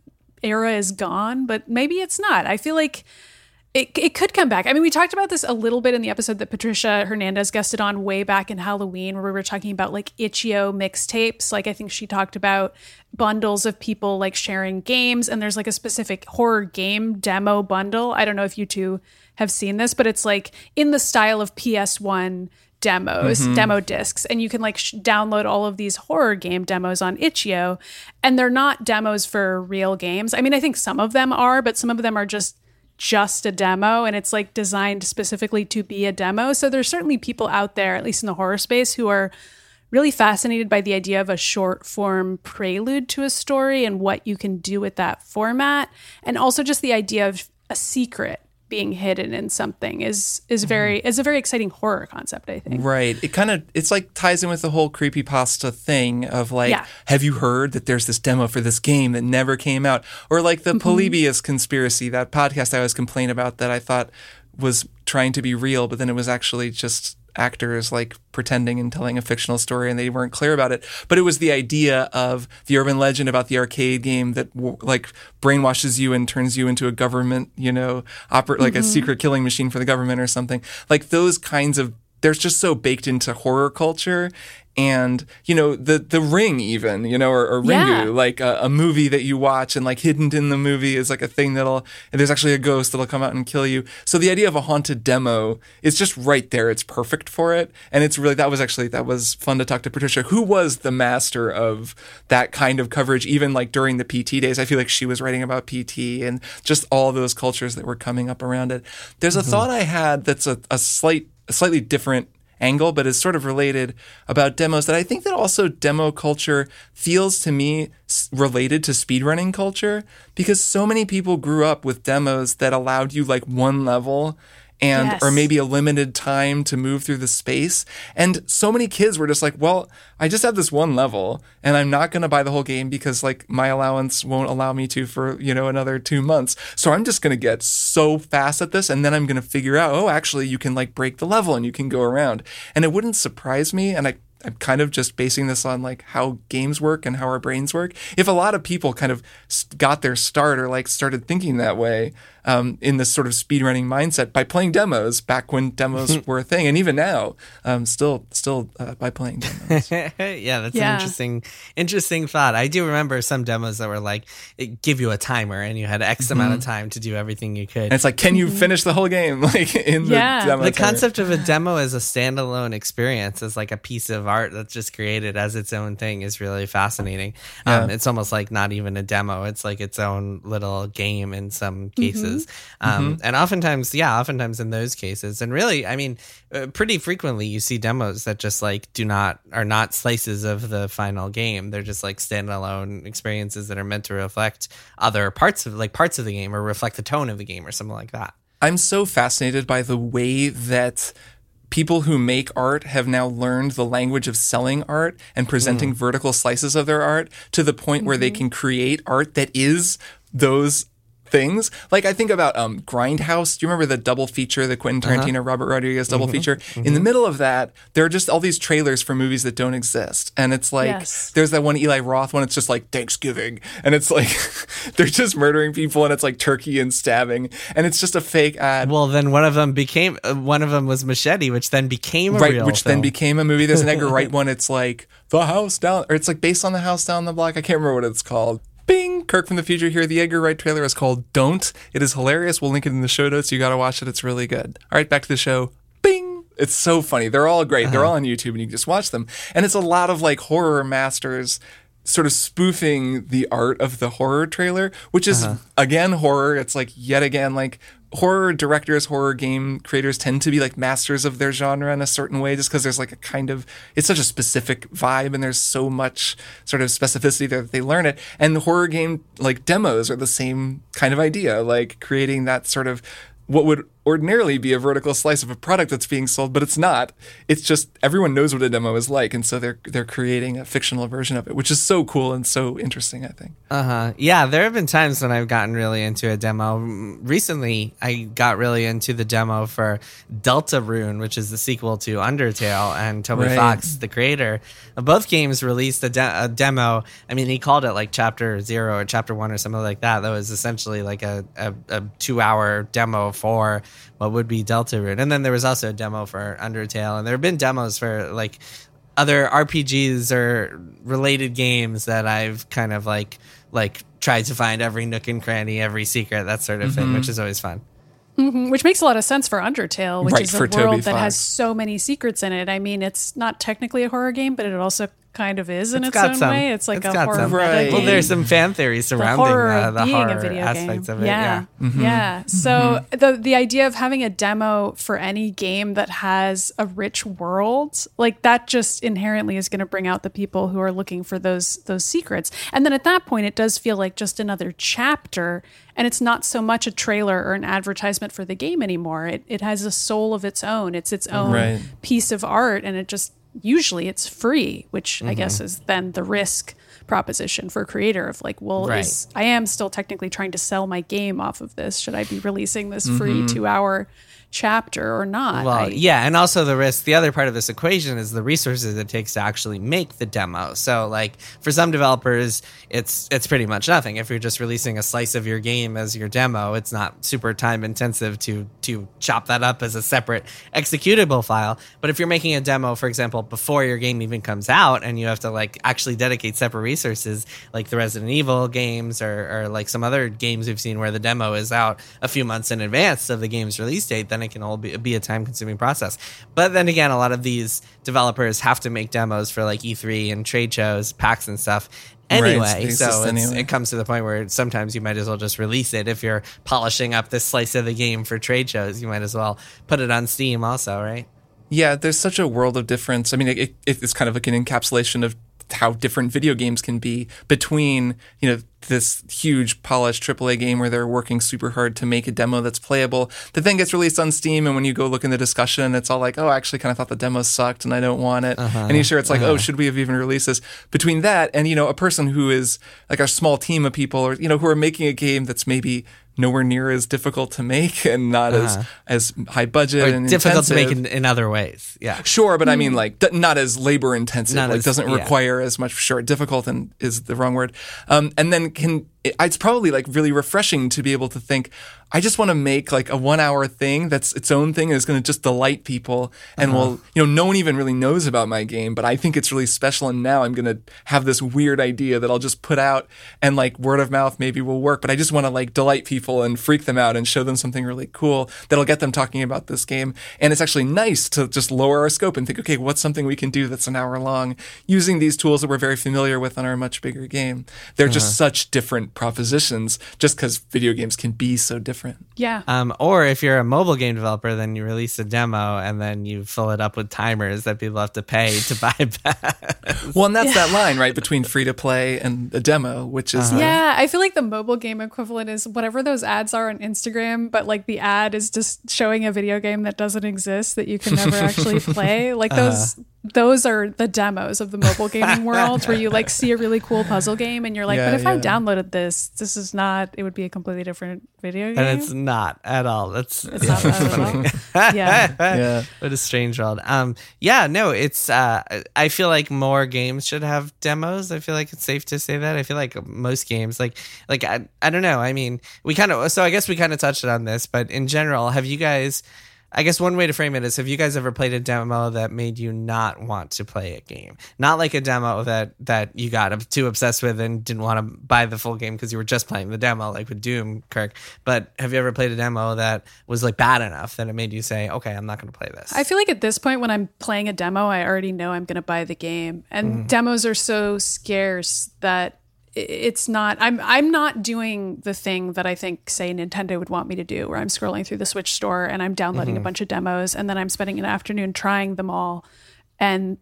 era is gone but maybe it's not. I feel like it, it could come back. I mean, we talked about this a little bit in the episode that Patricia Hernandez guested on way back in Halloween, where we were talking about like itch.io mixtapes. Like, I think she talked about bundles of people like sharing games, and there's like a specific horror game demo bundle. I don't know if you two have seen this, but it's like in the style of PS1 demos, mm-hmm. demo discs, and you can like sh- download all of these horror game demos on itch.io, and they're not demos for real games. I mean, I think some of them are, but some of them are just just a demo and it's like designed specifically to be a demo. So there's certainly people out there, at least in the horror space, who are really fascinated by the idea of a short form prelude to a story and what you can do with that format. And also just the idea of a secret being hidden in something is is very mm-hmm. is a very exciting horror concept, I think. Right. It kind of it's like ties in with the whole creepy pasta thing of like, Yeah. have you heard that there's this demo for this game that never came out? Or like the mm-hmm. Polybius conspiracy, that podcast I always complain about that I thought was trying to be real, but then it was actually just actors like pretending and telling a fictional story and they weren't clear about it. But it was the idea of the urban legend about the arcade game that like brainwashes you and turns you into a government you know oper- like a mm-hmm. secret killing machine for the government or something. Like those kinds of they're just so baked into horror culture. And you know the the ring even you know or, or ringu Yeah. like a, a movie that you watch and like hidden in the movie is like a thing that'll there's actually a ghost that'll come out and kill you. So the idea of a haunted demo is just right there. It's perfect for it. And it's really that was actually that was fun to talk to patricia who was the master of that kind of coverage even like during the pt days. I feel like she was writing about pt and just all those cultures that were coming up around it. There's a mm-hmm. thought i had that's a, a slight a slightly different angle, but is sort of related about demos that I think that also demo culture feels to me related to speedrunning culture because so many people grew up with demos that allowed you like one level and Yes. or maybe a limited time to move through the space and so many kids were just like well i just have this one level and i'm not going to buy the whole game because like my allowance won't allow me to for you know another two months so i'm just going to get so fast at this and then i'm going to figure out oh actually you can like break the level and you can go around and it wouldn't surprise me and i I'm kind of just basing this on like how games work and how our brains work. If a lot of people kind of got their start or like started thinking that way um, in this sort of speedrunning mindset by playing demos back when demos were a thing, and even now, um, still still uh, by playing demos. yeah, that's Yeah. an interesting, interesting thought. I do remember some demos that were like it give you a timer and you had X amount of time to do everything you could. and it's like, can you finish the whole game? Like in the demo. the timer. concept of a demo as a standalone experience as like a piece of art that's just created as its own thing is really fascinating um, it's almost like not even a demo it's like its own little game in some cases um, and oftentimes yeah oftentimes in those cases. And really i mean uh, pretty frequently you see demos that just like do not are not slices of the final game. They're just like standalone experiences that are meant to reflect other parts of like parts of the game or reflect the tone of the game or something like that. I'm so fascinated by the way that people who make art have now learned the language of selling art and presenting vertical slices of their art to the point where they can create art that is those things. Like I think about um, Grindhouse. Do you remember the double feature, the Quentin Tarantino, Robert Rodriguez double feature? In the middle of that, there are just all these trailers for movies that don't exist, and it's like Yes. there's that one Eli Roth one. It's just like Thanksgiving, and it's like they're just murdering people, and it's like turkey and stabbing, and it's just a fake ad. Well, then one of them became uh, one of them was Machete, which then became a right, real which then became a movie. There's an Edgar Wright one. It's like the house down, or it's like based on the house down the block. I can't remember what it's called. Bing, Kirk from the future here. The Edgar Wright trailer is called "Don't." It is hilarious. We'll link it in the show notes. You got to watch it. It's really good. All right, back to the show. Bing. It's so funny. They're all great. They're uh-huh. all on YouTube, and you can just watch them. And it's a lot of like horror masters sort of spoofing the art of the horror trailer, which is uh-huh. again horror. It's like yet again like horror directors, horror game creators tend to be like masters of their genre in a certain way just because there's like a kind of it's such a specific vibe and there's so much sort of specificity there that they learn it. And the horror game like demos are the same kind of idea, like creating that sort of what would ordinarily be a vertical slice of a product that's being sold, but it's not. It's just everyone knows what a demo is like, and so they're they're creating a fictional version of it, which is so cool and so interesting. I think. Uh huh. Yeah, there have been times when I've gotten really into a demo. Recently, I got really into the demo for Deltarune, which is the sequel to Undertale, and Toby Right. Fox, the creator. of Both games released a, de- a demo. I mean, he called it like Chapter Zero or Chapter One or something like that. That was essentially like a, a, a two-hour demo for what would be Deltarune, and then there was also a demo for Undertale, and there have been demos for like other RPGs or related games that I've kind of like like tried to find every nook and cranny, every secret, that sort of thing, mm-hmm. which is always fun. Mm-hmm. Which makes a lot of sense for Undertale, which Right, is a for Toby world that has so many secrets in it. I mean, it's not technically a horror game, but it also kind of is in It's its, own some. way. It's like It's a got horror some. Right. game. Well, there's some fan theory the surrounding horror uh, the being horror a video aspects game. of it. yeah, Mm-hmm. yeah. So the the idea of having a demo for any game that has a rich world, like that, just inherently is going to bring out the people who are looking for those those secrets. And then at that point, it does feel like just another chapter, and it's not so much a trailer or an advertisement for the game anymore. It it has a soul of its own. It's its own Right. piece of art, and it just usually it's free, which I guess mm-hmm. is then the risk proposition for a creator of like, well, Right. is I am still technically trying to sell my game off of this. Should I be releasing this free mm-hmm. two hour chapter or not? Well, I- yeah, and also the risk. The other part of this equation is the resources it takes to actually make the demo. So, like for some developers, it's it's pretty much nothing. If you're just releasing a slice of your game as your demo, it's not super time intensive to to chop that up as a separate executable file. But if you're making a demo, for example, before your game even comes out, and you have to like actually dedicate separate resources, like the Resident Evil games or, or like some other games we've seen where the demo is out a few months in advance of the game's release date, then it can all be, be a time consuming process. But then again, a lot of these developers have to make demos for like E3 and trade shows, PAX and stuff. Right, Anyway, they so it's, anyway. it comes to the point where sometimes you might as well just release it. If you're polishing up this slice of the game for trade shows, you might as well put it on Steam also, right? Yeah, there's such a world of difference. I mean, it, it, it's kind of like an encapsulation of how different video games can be between, you know, this huge polished AAA game where they're working super hard to make a demo that's playable that then gets released on Steam. And when you go look in the discussion, it's all like, oh, I actually kind of thought the demo sucked and I don't want it. Uh-huh. and you sure it's like, uh-huh. oh, should we have even released this? Between that and, you know, a person who is like a small team of people or, you know, who are making a game that's maybe nowhere near as difficult to make and not as as high budget Or and difficult to make in, in other ways. Yeah. Sure, but I mean, like, d- not as labor intensive. Not like, as- doesn't yeah. require as much. Sure, difficult and is the wrong word. Um, and then can it, it's probably like really refreshing to be able to think. I just want to make like a one hour thing that's its own thing and is going to just delight people. And Uh-huh. will, you know, no one even really knows about my game, but I think it's really special. And now I'm going to have this weird idea that I'll just put out and like word of mouth maybe will work. But I just want to like delight people and freak them out and show them something really cool that'll get them talking about this game. And it's actually nice to just lower our scope and think, okay, what's something we can do that's an hour long using these tools that we're very familiar with on our much bigger game. They're just such different propositions just because video games can be so different. yeah. Um, or if you're a mobile game developer, then you release a demo and then you fill it up with timers that people have to pay to buy back. Well, and that's that line, right, between free to play and a demo, which is like, Yeah, I feel like the mobile game equivalent is whatever those ads are on Instagram, but like the ad is just showing a video game that doesn't exist that you can never actually play. Like those those are the demos of the mobile gaming world where you like see a really cool puzzle game and you're like, Yeah, but if I downloaded this, this is not it would be a completely different video game. and it's not at all. That's It's not that at all. Yeah. yeah. what a strange world. Um, yeah, no, it's. Uh, I feel like more games should have demos. I feel like it's safe to say that. I feel like most games, like, like I, I don't know. I mean, we kind of. So I guess we kind of touched on this, but in general, have you guys? I guess one way to frame it is: Have you guys ever played a demo that made you not want to play a game? Not like a demo that that you got too obsessed with and didn't want to buy the full game because you were just playing the demo, like with Doom, Kirk. But have you ever played a demo that was like bad enough that it made you say, "Okay, I'm not going to play this"? I feel like at this point, when I'm playing a demo, I already know I'm going to buy the game, and mm-hmm. demos are so scarce that it's not. I'm I'm not doing the thing that I think, say, Nintendo would want me to do, where I'm scrolling through the Switch store and I'm downloading a mm-hmm. bunch of demos, and then I'm spending an afternoon trying them all, and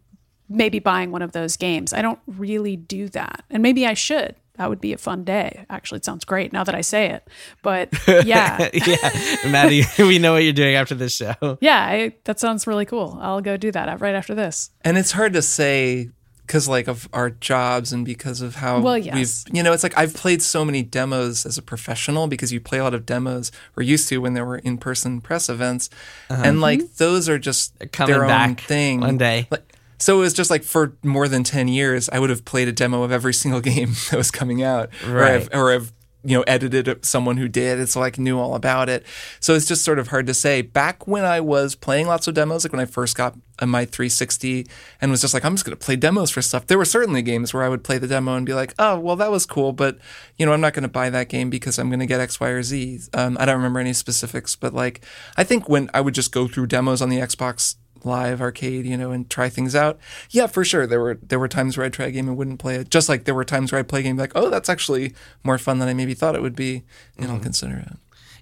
maybe buying one of those games. I don't really do that, and maybe I should. That would be a fun day. Actually, it sounds great now that I say it. But yeah, yeah, Maddy, we know what you're doing after this show. yeah, I, that sounds really cool. I'll go do that right after this. And it's hard to say because like of our jobs and because of how Well, yes. we've you know it's like I've played so many demos as a professional because you play a lot of demos or used to when there were in-person press events and like those are just Uh-huh. coming their own thing one day. Like, so it was just like for more than 10 years I would have played a demo of every single game that was coming out or Right. I've, or I've you know edited someone who did it so I knew all about it. So it's just sort of hard to say. Back when I was playing lots of demos like when I first got my 360 and was just like I'm just going to play demos for stuff. There were certainly games where I would play the demo and be like oh well that was cool but you know I'm not going to buy that game because I'm going to get X Y or Z. Um, I don't remember any specifics but like I think when I would just go through demos on the Xbox live arcade, you know, and try things out. Yeah, for sure. There were there were times where I'd try a game and wouldn't play it. Just like there were times where I'd play a game like, oh, that's actually more fun than I maybe thought it would be, and I'll mm-hmm. consider it.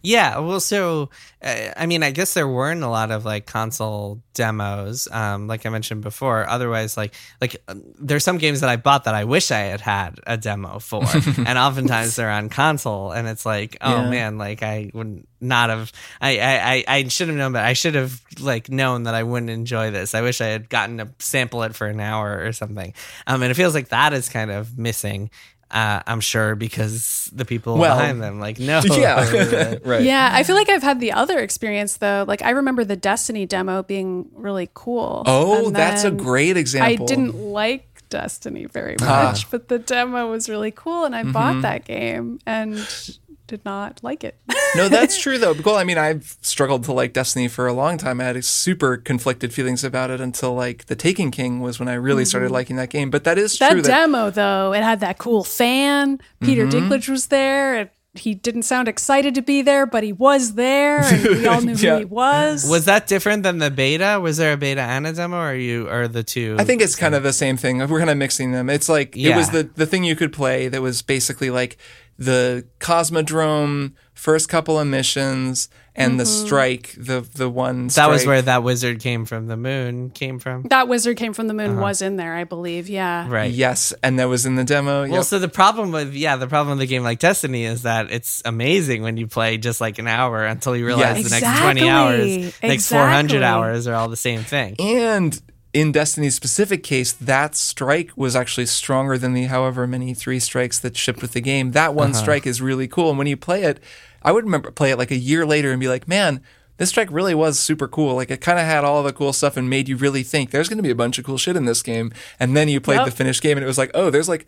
Yeah, well, so uh, I mean, I guess there weren't a lot of like console demos, um, like I mentioned before. Otherwise, like like um, there's some games that I bought that I wish I had had a demo for, and oftentimes they're on console, and it's like, oh Yeah. man, like I would not have, I I I, I should have known, but I should have like known that I wouldn't enjoy this. I wish I had gotten to sample it for an hour or something. Um, and it feels like that is kind of missing. Uh, I'm sure because the people Well, behind them, like, no, Yeah, right. Yeah, I feel like I've had the other experience though. Like I remember the Destiny demo being really cool. Oh, that's a great example. I didn't like Destiny very much, Ah. Mm-hmm. but the demo was really cool, and I bought that game and did not like it. no, that's true though. Well, I mean, I've struggled to like Destiny for a long time. I had super conflicted feelings about it until like The Taken King was when I really started liking that game. But that is Mm-hmm. that true. that demo though, it had that cool fan. Peter Mm-hmm. Dinklage was there. And he didn't sound excited to be there, but he was there, and we all knew Yeah. who he was. Was that different than the beta? Was there a beta and a demo, or are you are the two? I think it's kind of the same thing. We're kind of mixing them. It's like it was the the thing you could play that was basically like the Cosmodrome first couple of missions and the strike, the the one that was where that wizard came from. The moon came from. that wizard came from the Uh-huh. moon was in there, I believe. Yeah. Right. Yes, and that was in the demo. Well, Yep. so the problem with yeah, the problem with a game like Destiny is that it's amazing when you play just like an hour until you realize Yes. the next twenty hours, Exactly. next four hundred hours are all the same thing. And in Destiny's specific case, that strike was actually stronger than the however many three strikes that shipped with the game. That one Uh-huh. strike is really cool. And when you play it, I would remember play it like a year later and be like, man, this strike really was super cool. Like it kind of had all the cool stuff and made you really think there's going to be a bunch of cool shit in this game. And then you played Yep. the finished game and it was like, oh, there's like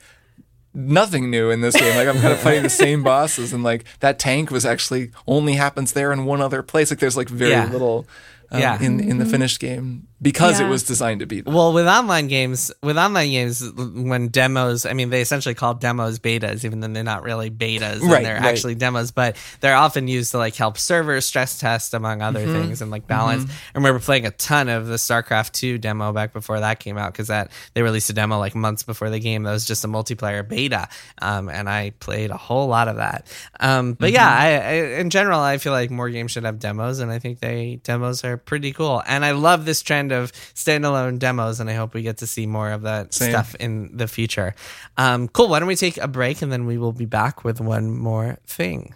nothing new in this game. Like I'm kind of fighting the same bosses and like that tank was actually only happens there in one other place. Like there's like very Yeah. little um, Yeah. in in the finished game because it was designed to be that. Well, with online games, with online games, when demos, I mean, they essentially call demos betas, even though they're not really betas, and Right, they're right. actually demos, but they're often used to like help servers stress test, among other Mm-hmm. things, and like balance. I remember playing a ton of the StarCraft 2 demo back before that came out because that they released a demo like months before the game that was just a multiplayer beta, um, and I played a whole lot of that. Um, but yeah, Mm-hmm. I, I, in general, I feel like more games should have demos, and I think they demos are pretty cool. And I love this trend of standalone demos, and I hope we get to see more of that Same. stuff in the future. Um, cool. Why don't we take a break, and then we will be back with one more thing.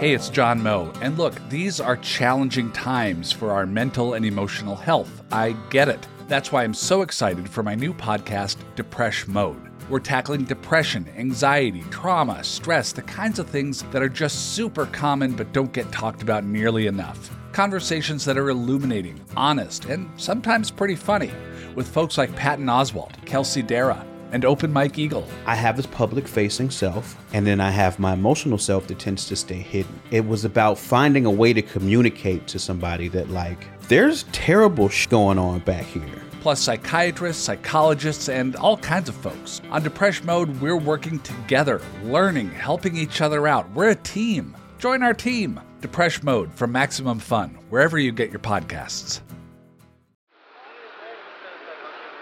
Hey, it's John Moe. And look, these are challenging times for our mental and emotional health. I get it. That's why I'm so excited for my new podcast, Depression Mode. We're tackling depression, anxiety, trauma, stress, the kinds of things that are just super common but don't get talked about nearly enough. Conversations that are illuminating, honest, and sometimes pretty funny, with folks like Patton Oswalt, Kelsey Darragh, and Open Mike Eagle. I have this public facing self, and then I have my emotional self that tends to stay hidden. It was about finding a way to communicate to somebody that, like, there's terrible sh going on back here. Plus psychiatrists, psychologists, and all kinds of folks. On Depression Mode, we're working together, learning, helping each other out. We're a team. Join our team. Depression Mode for Maximum Fun, wherever you get your podcasts.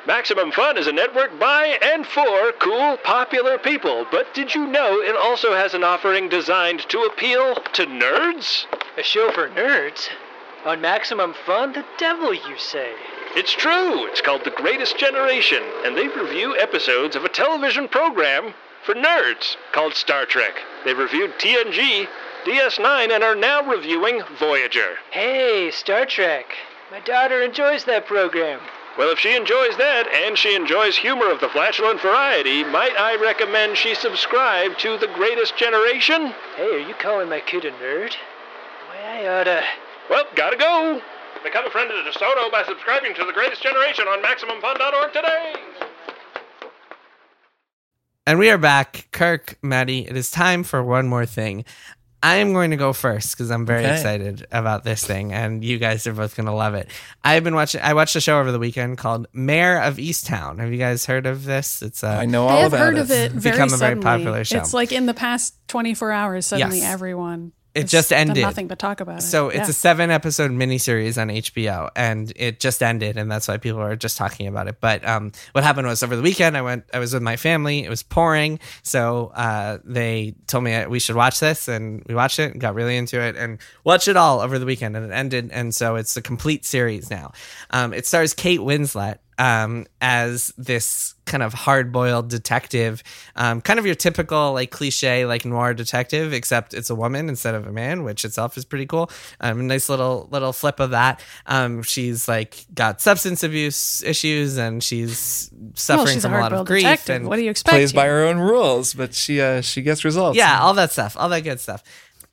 Maximum Fun is a network by and for cool, popular people. But did you know it also has an offering designed to appeal to nerds? A show for nerds? On Maximum Fun? The devil, you say? It's true. It's called The Greatest Generation, and they review episodes of a television program for nerds called Star Trek. They've reviewed TNG, DS9, and are now reviewing Voyager. Hey, Star Trek. My daughter enjoys that program. Well, if she enjoys that, and she enjoys humor of the flatulent variety, might I recommend she subscribe to The Greatest Generation? Hey, are you calling my kid a nerd? Why, I oughta. Well, gotta go. Become a friend of the DeSoto by subscribing to The Greatest Generation on MaximumFun.org today. And we are back. Kirk, Maddy, it is time for one more thing. I am going to go first because I'm very Okay. excited about this thing, and you guys are both going to love it. I've been watching. I watched a show over the weekend called Mare of Easttown. Have you guys heard of this? It's uh, I know all I have about heard it. of it very become a very popular show. It's like in the past 24 hours, suddenly Yes. everyone. It It's just ended. Nothing but talk about it. So it's Yeah. a seven episode miniseries on HBO, and it just ended, and that's why people are just talking about it. But um, what happened was over the weekend, I went, I was with my family. It was pouring, so uh, they told me we should watch this, and we watched it, and got really into it, and watched it all over the weekend, and it ended, and so it's a complete series now. Um, it stars Kate Winslet um, as this kind of hard boiled detective, um, kind of your typical like cliche like noir detective, except it's a woman instead of a man, which itself is pretty cool. Um, nice little little flip of that. Um, she's like got substance abuse issues and she's suffering well, she's from a a lot of hard-boiled grief detective. and what do you expect? Plays by her own rules, but she uh, she gets results. yeah, all that stuff, all that good stuff.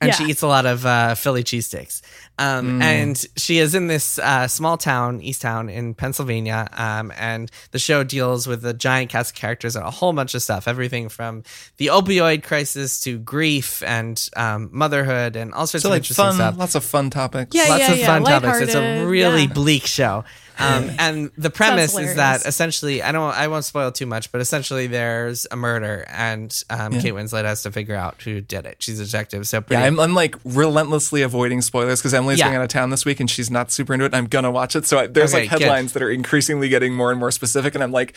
And she eats a lot of uh, Philly cheesesteaks. Um, And she is in this uh, small town, Easttown in Pennsylvania. Um, and the show deals with a giant cast of characters and a whole bunch of stuff everything from the opioid crisis to grief and um, motherhood and all sorts So of like interesting fun, stuff lots of fun topics. Yeah, lots yeah, of yeah, fun topics. It's a really yeah. bleak show. Um, and the premise is that essentially, I don't, I won't spoil too much, but essentially, there's a murder, and um, Kate Winslet has to figure out who did it. She's a detective, so pretty, Yeah, I'm, I'm like relentlessly avoiding spoilers because Emily's Yeah. going out of town this week and she's not super into it. And I'm gonna watch it, so I, there's Okay, like good. headlines that are increasingly getting more and more specific, and I'm like,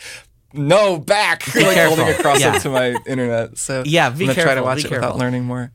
no, back, like careful. holding across Yeah. it to my internet. So Yeah, be I'm gonna try to careful, watch be it without careful. learning more.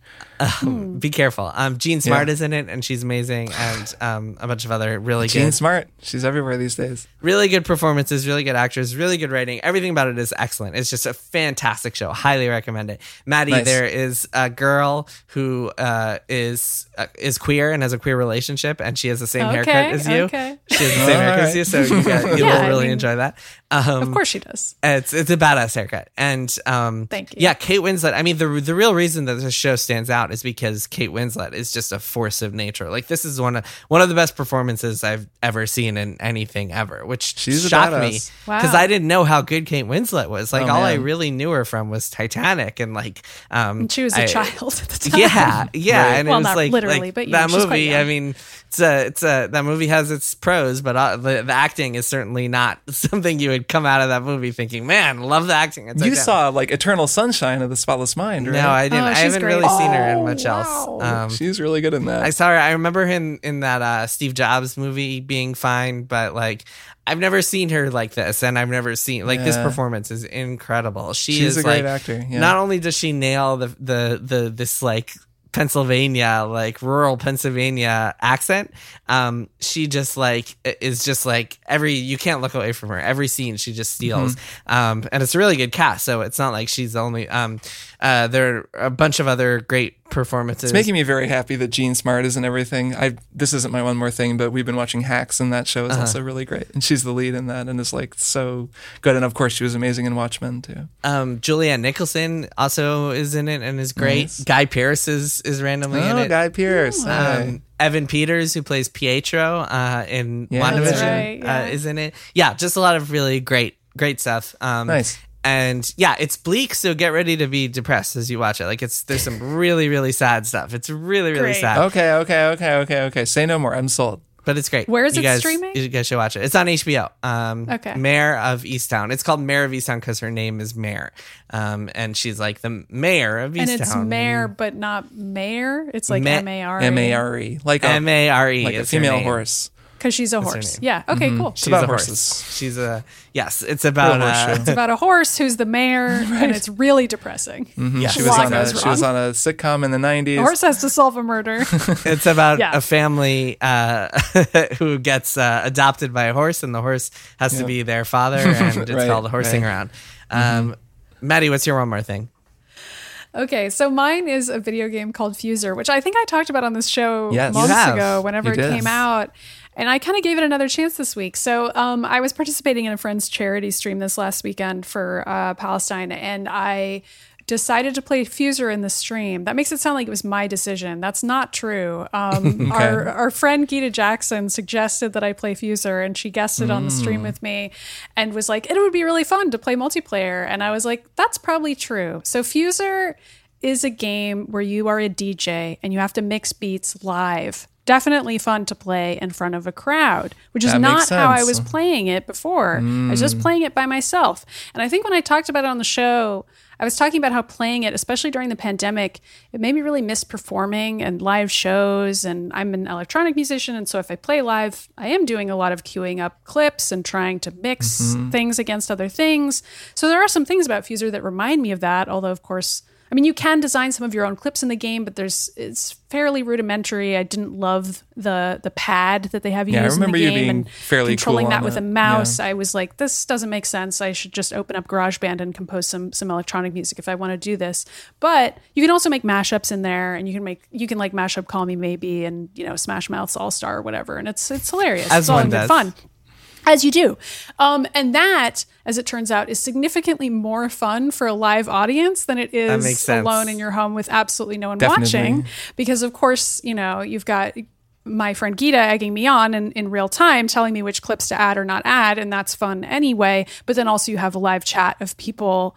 Be careful. Um, Jean Smart Yeah. is in it, and she's amazing, and um, a bunch of other really Jean good, Smart, she's everywhere these days. really good performances, really good actors, really good writing. Everything about it is excellent. It's just a fantastic show. Highly recommend it. Maddy, Nice. there is a girl who uh, is uh, is queer and has a queer relationship, and she has the same haircut as you. okay. She has the same All haircut as you, so you, got, you Yeah, will I really mean- enjoy that. Um, Of course she does. It's it's a badass haircut, and um, Thank you. Yeah, Kate Winslet. I mean, the the real reason that this show stands out is because Kate Winslet is just a force of nature. Like this is one of one of the best performances I've ever seen in anything ever, which She's shocked me because Wow. I didn't know how good Kate Winslet was. Like Oh, all I really knew her from was Titanic, and like um, And she was a I- child at the time. yeah, yeah, Right. and Well, it was not like literally, like, but, you know, that she's quite movie. I mean, it's a, it's a that movie has its pros, but uh, the the acting is certainly not something you would come out of that movie thinking, "Man, love the acting." It's You like, saw like Eternal Sunshine of the Spotless Mind, right? No, I didn't. Oh, I haven't great. really seen her in Oh, much else. Um, she's really good in that. I saw her. I remember her in, in that uh, Steve Jobs movie being fine, but like I've never seen her like this, and I've never seen like this performance is incredible. She She's is a great like actor, yeah. not only does she nail the the the this like Pennsylvania, like rural Pennsylvania accent. Um, she just like is just like every you can't look away from her. Every scene she just steals. Mm-hmm. Um, and it's a really good cast, so it's not like she's the only. Um, uh, there are a bunch of other great performances. It's making me very happy that Jean Smart is in everything. I this isn't my one more thing, but we've been watching Hacks, and that show is Uh-huh. also really great. And she's the lead in that, and is like so good. And of course, she was amazing in Watchmen too. Um, Julianne Nicholson also is in it and is great. Nice. Guy Pearce is is randomly in Oh, it. Guy Pearce. Hi. Um, Evan Peters, who plays Pietro uh, in Yeah, WandaVision, that's right, yeah. uh, is in it. Yeah, just a lot of really great, great stuff. Um, Nice. And yeah, it's bleak, so get ready to be depressed as you watch it. Like it's there's some really, really sad stuff. It's really, really Great. sad, Okay, okay, okay, okay, okay. Say no more. I'm sold. but it's great. Where is you it guys, streaming? You guys should watch it. It's on HBO. Um, Okay. Mare of Easttown. It's called Mare of Easttown because her name is Mare, um, and she's like the mayor of Easttown. and it's mayor, but not mayor. It's like Ma- M A R. M A R E, like a M A R E. like a female horse. Because she's a her horse. Yeah. Okay. Cool. She's about a horse. horses. She's a yes. It's about Real horse uh, show. It's about a horse who's the mayor, and it's really depressing. yeah. She was on a she was on a sitcom in the '90s. horse has to solve a murder. It's about Yeah. a family uh, who gets uh, adopted by a horse, and the horse has to be their father, and it's Right, called horsing right. around. Um, Maddy, what's your one more thing? Okay, so mine is a video game called Fuser, which I think I talked about on this show Yes. You months ago whenever You it came out. And I kind of gave it another chance this week. So um, I was participating in a friend's charity stream this last weekend for uh, Palestine, and I decided to play Fuser in the stream. That makes it sound like it was my decision. That's not true. Um, our, our friend Gita Jackson suggested that I play Fuser, and she guessed it on the stream with me and was like, it would be really fun to play multiplayer. And I was like, that's probably true. So Fuser is a game where you are a DJ and you have to mix beats live definitely fun to play in front of a crowd, which is That not how I was playing it before. I was Mm. just playing it by myself. And I think when I talked about it on the show, I was talking about how playing it, especially during the pandemic, it made me really miss performing and live shows. And I'm an electronic musician. And so if I play live, I am doing a lot of queuing up clips and trying to mix Mm-hmm. things against other things. So there are some things about Fuser that remind me of that. Although, of course, I mean, you can design some of your own clips in the game, but there's it's fairly rudimentary. I didn't love the the pad that they have you Yeah, I use in the remember you game being and fairly controlling cool that on with a mouse. Yeah. I was like, this doesn't make sense. I should just open up GarageBand and compose some some electronic music if I want to do this. But you can also make mashups in there, and you can make you can like mashup Call Me Maybe and you know Smash Mouth's All Star or whatever, and it's it's hilarious. As it's all one in good does. fun. As you do. Um, and that, as it turns out, is significantly more fun for a live audience than it is alone in your home with absolutely no one Definitely. watching. Because, of course, you know, you've got my friend Gita egging me on in, in real time, telling me which clips to add or not add. And that's fun anyway. But then also, you have a live chat of people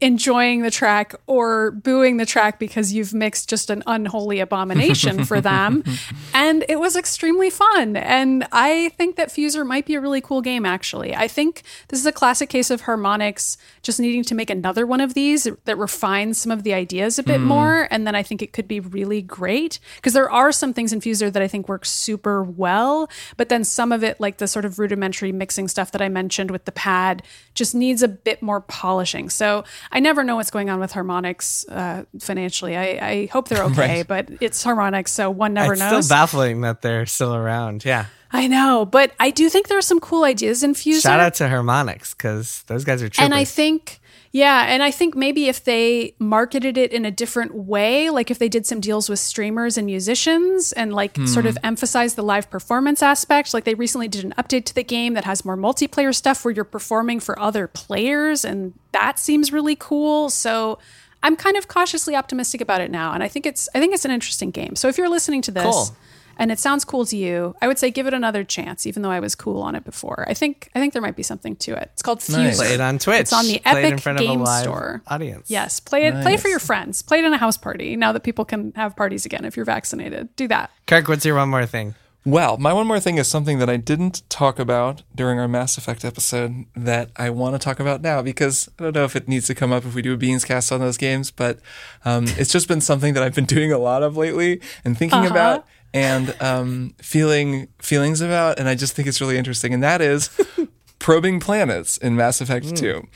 enjoying the track or booing the track because you've mixed just an unholy abomination for them. And it was extremely fun. And I think that Fuser might be a really cool game, actually. I think this is a classic case of Harmonix just needing to make another one of these that refines some of the ideas a bit hmm. more. And then I think it could be really great because there are some things in Fuser that I think work super well. But then some of it, like the sort of rudimentary mixing stuff that I mentioned with the pad, just needs a bit more polishing. So I never know what's going on with Harmonix uh, financially. I, I hope they're okay, Right. but it's Harmonix, so one never it's knows. It's still baffling that they're still around. Yeah. I know, but I do think there are some cool ideas in Fuser. Shout out to Harmonix because those guys are troopers. and I think, yeah, and I think maybe if they marketed it in a different way, like if they did some deals with streamers and musicians and like sort of hmm. emphasize the live performance aspect, like they recently did an update to the game that has more multiplayer stuff where you're performing for other players, and that seems really cool. So. I'm kind of cautiously optimistic about it now, and I think it's I think it's an interesting game. So if you're listening to this, Cool. And it sounds cool to you, I would say give it another chance, even though I was cool on it before. I think I think there might be something to it. It's called Nice. Play it on Twitch. It's on the Play it in Epic front of a Game live Store. audience. Yes, play it. Play for your friends. Play it in a house party. Now that people can have parties again, if you're vaccinated, do that. Kirk, what's your one more thing? Well, my one more thing is something that I didn't talk about during our Mass Effect episode that I want to talk about now because I don't know if it needs to come up if we do a Beans cast on those games, but um, it's just been something that I've been doing a lot of lately and thinking Uh-huh. about and um, feeling feelings about, and I just think it's really interesting, and that is probing planets in Mass Effect 2.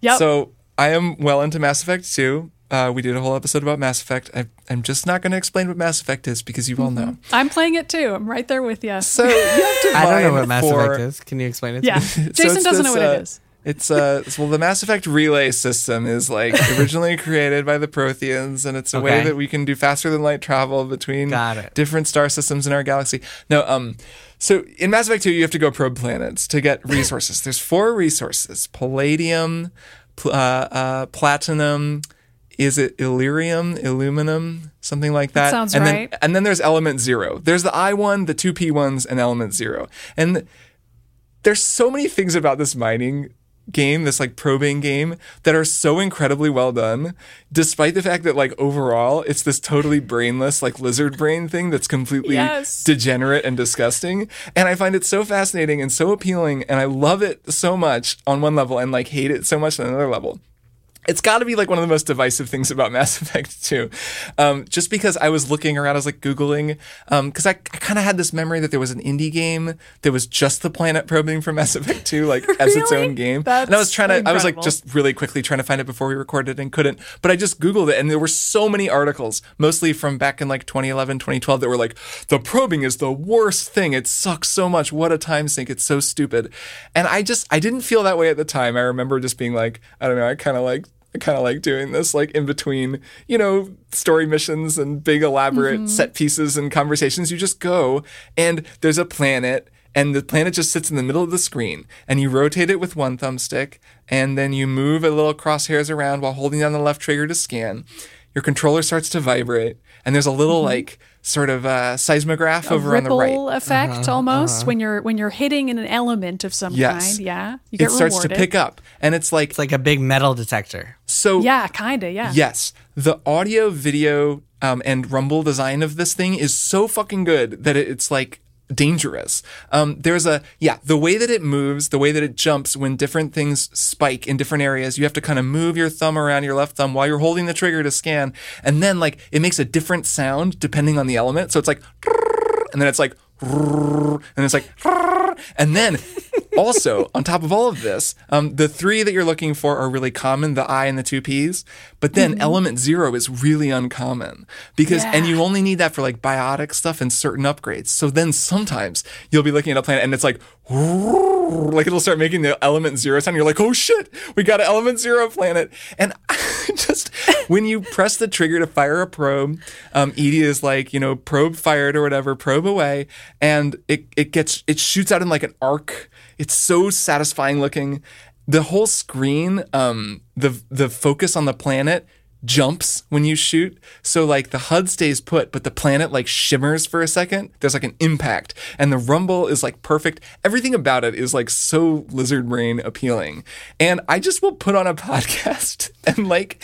Yep. So I am well into Mass Effect 2. Uh, we did a whole episode about Mass Effect. I, I'm just not going to explain what Mass Effect is because you all know. I'm playing it too. I'm right there with you. So you have to I don't know what Mass for- Effect is. Can you explain it to yeah, me? So Jason it's doesn't know what uh, it is. It's uh well the Mass Effect relay system is like originally created by the Protheans and it's a way that we can do faster than light travel between different star systems in our galaxy. No, um so in Mass Effect 2 you have to go probe planets to get resources. There's four resources. Palladium, pl- uh, uh, platinum, is it Illyrium, Illuminum, something like that. sounds and right. Then, and then there's element 0. There's the I one, the two P ones and element 0. And there's so many things about this mining game, this like probing game, that are so incredibly well done, despite the fact that like overall it's this totally brainless like lizard brain thing that's completely Yes. degenerate and disgusting. And I find it so fascinating and so appealing, and I love it so much on one level and like hate it so much on another level. It's got to be like one of the most divisive things about Mass Effect 2. Um, just because I was looking around, I was like Googling, because I, I kind of had this memory that there was an indie game that was just the planet probing for Mass Effect 2, like as its own game. That's and I was trying to, I was like just really quickly trying to find it before we recorded and couldn't. But I just Googled it and there were so many articles, mostly from back in like 2011, 2012, that were like, the probing is the worst thing. It sucks so much. What a time sink. It's so stupid. And I just, I didn't feel that way at the time. I remember just being like, I don't know, I kind of like, kind of like doing this, like in between, you know, story missions and big elaborate mm-hmm. set pieces and conversations. You just go and there's a planet and the planet just sits in the middle of the screen and you rotate it with one thumbstick and then you move a little crosshairs around while holding down the left trigger to scan. Your controller starts to vibrate and there's a little mm-hmm. like sort of uh, seismograph A over on the ripple right. effect almost when you're when you're hitting in an element of some Yes. kind. Yeah, you get It get starts rewarded. to pick up, and it's like It's like a big metal detector. so. Yeah, kinda. Yeah. Yes, the audio, video, um, and rumble design of this thing is so fucking good that it, it's like dangerous. Um, there's a yeah, the way that it moves, the way that it jumps when different things spike in different areas. You have to kind of move your thumb around your left thumb while you're holding the trigger to scan, and then like it makes a different sound depending on the element. So it's like, and then it's like, and it's like, and then also on top of all of this, um, the three that you're looking for are really common: the I and the two P's. But then element zero is really uncommon because, and you only need that for like biotic stuff and certain upgrades. So then sometimes you'll be looking at a planet and it's like, like it'll start making the element zero sound. You're like, oh shit, we got an element zero planet. And just when you press the trigger to fire a probe, um, EDI is like, you know, probe fired or whatever, probe away, and it it gets it shoots out in like an arc. It's so satisfying looking. The whole screen, um, the the focus on the planet jumps when you shoot. So like the HUD stays put, but the planet like shimmers for a second. There's like an impact. And the rumble is like perfect. Everything about it is like so lizard brain appealing. And I just will put on a podcast and like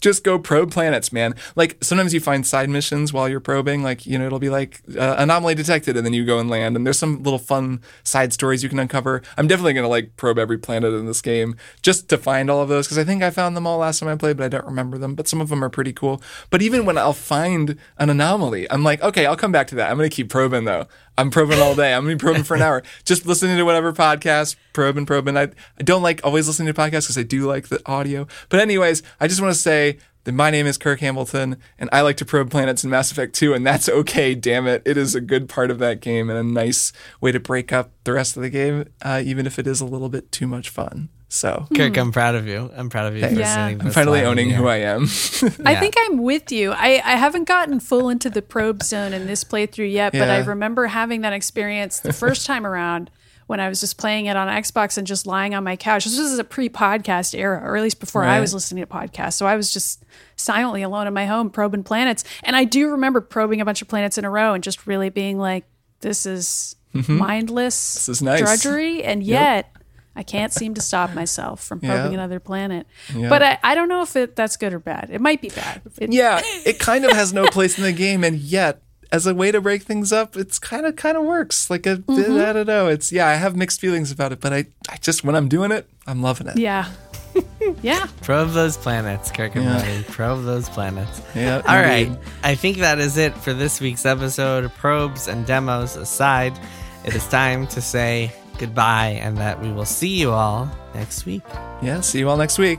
just go probe planets, man. Like sometimes you find side missions while you're probing. Like you know, it'll be like uh, anomaly detected, and then you go and land. And there's some little fun side stories you can uncover. I'm definitely gonna like probe every planet in this game just to find all of those because I think I found them all last time I played, but I don't remember them. But some of them are pretty cool. But even when I'll find an anomaly, I'm like, okay, I'll come back to that. I'm gonna keep probing though. I'm probing all day. I'm gonna be probing for an hour, just listening to whatever podcast, probing, probing. I, I don't like always listening to podcasts because I do like the audio. But anyways, I just want to say that my name is Kirk Hamilton, and I like to probe planets in Mass Effect 2, and that's okay. Damn it, it is a good part of that game and a nice way to break up the rest of the game, uh, even if it is a little bit too much fun. So Kirk, I'm proud of you. I'm proud of you for Yeah. sending I'm finally owning who I am. I think I'm with you. I, I haven't gotten full into the probe zone in this playthrough yet, but I remember having that experience the first time around when I was just playing it on Xbox and just lying on my couch. This was a pre-podcast era, or at least before I was listening to podcasts. So I was just silently alone in my home probing planets. And I do remember probing a bunch of planets in a row and just really being like, this is mindless Mm-hmm. This is nice. drudgery. And yet I can't seem to stop myself from probing Yeah. another planet. Yeah. But I, I don't know if it, that's good or bad. It might be bad. It- yeah, it kind of has no place in the game, and yet as a way to break things up, it's kind of kind of works. Like a, mm-hmm. I don't know. It's yeah, I have mixed feelings about it, but I I just when I'm doing it, I'm loving it. Yeah. yeah. Probe those planets, Kirk and Yeah. Buddy. Probe those planets. Yeah, All right. indeed. I think that is it for this week's episode. Probes and demos aside, it is time to say goodbye and that we will see you all next week. Yeah, see you all next week.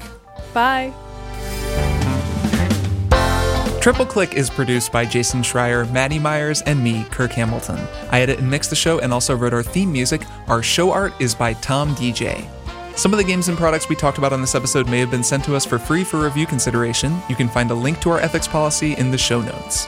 Bye. Triple Click is produced by Jason Schreier, Maddy Myers, and me, Kirk Hamilton. I edit and mix the show and also wrote our theme music. Our show art is by Tom DJ. Some of the games and products we talked about on this episode may have been sent to us for free for review consideration. You can find a link to our ethics policy in the show notes.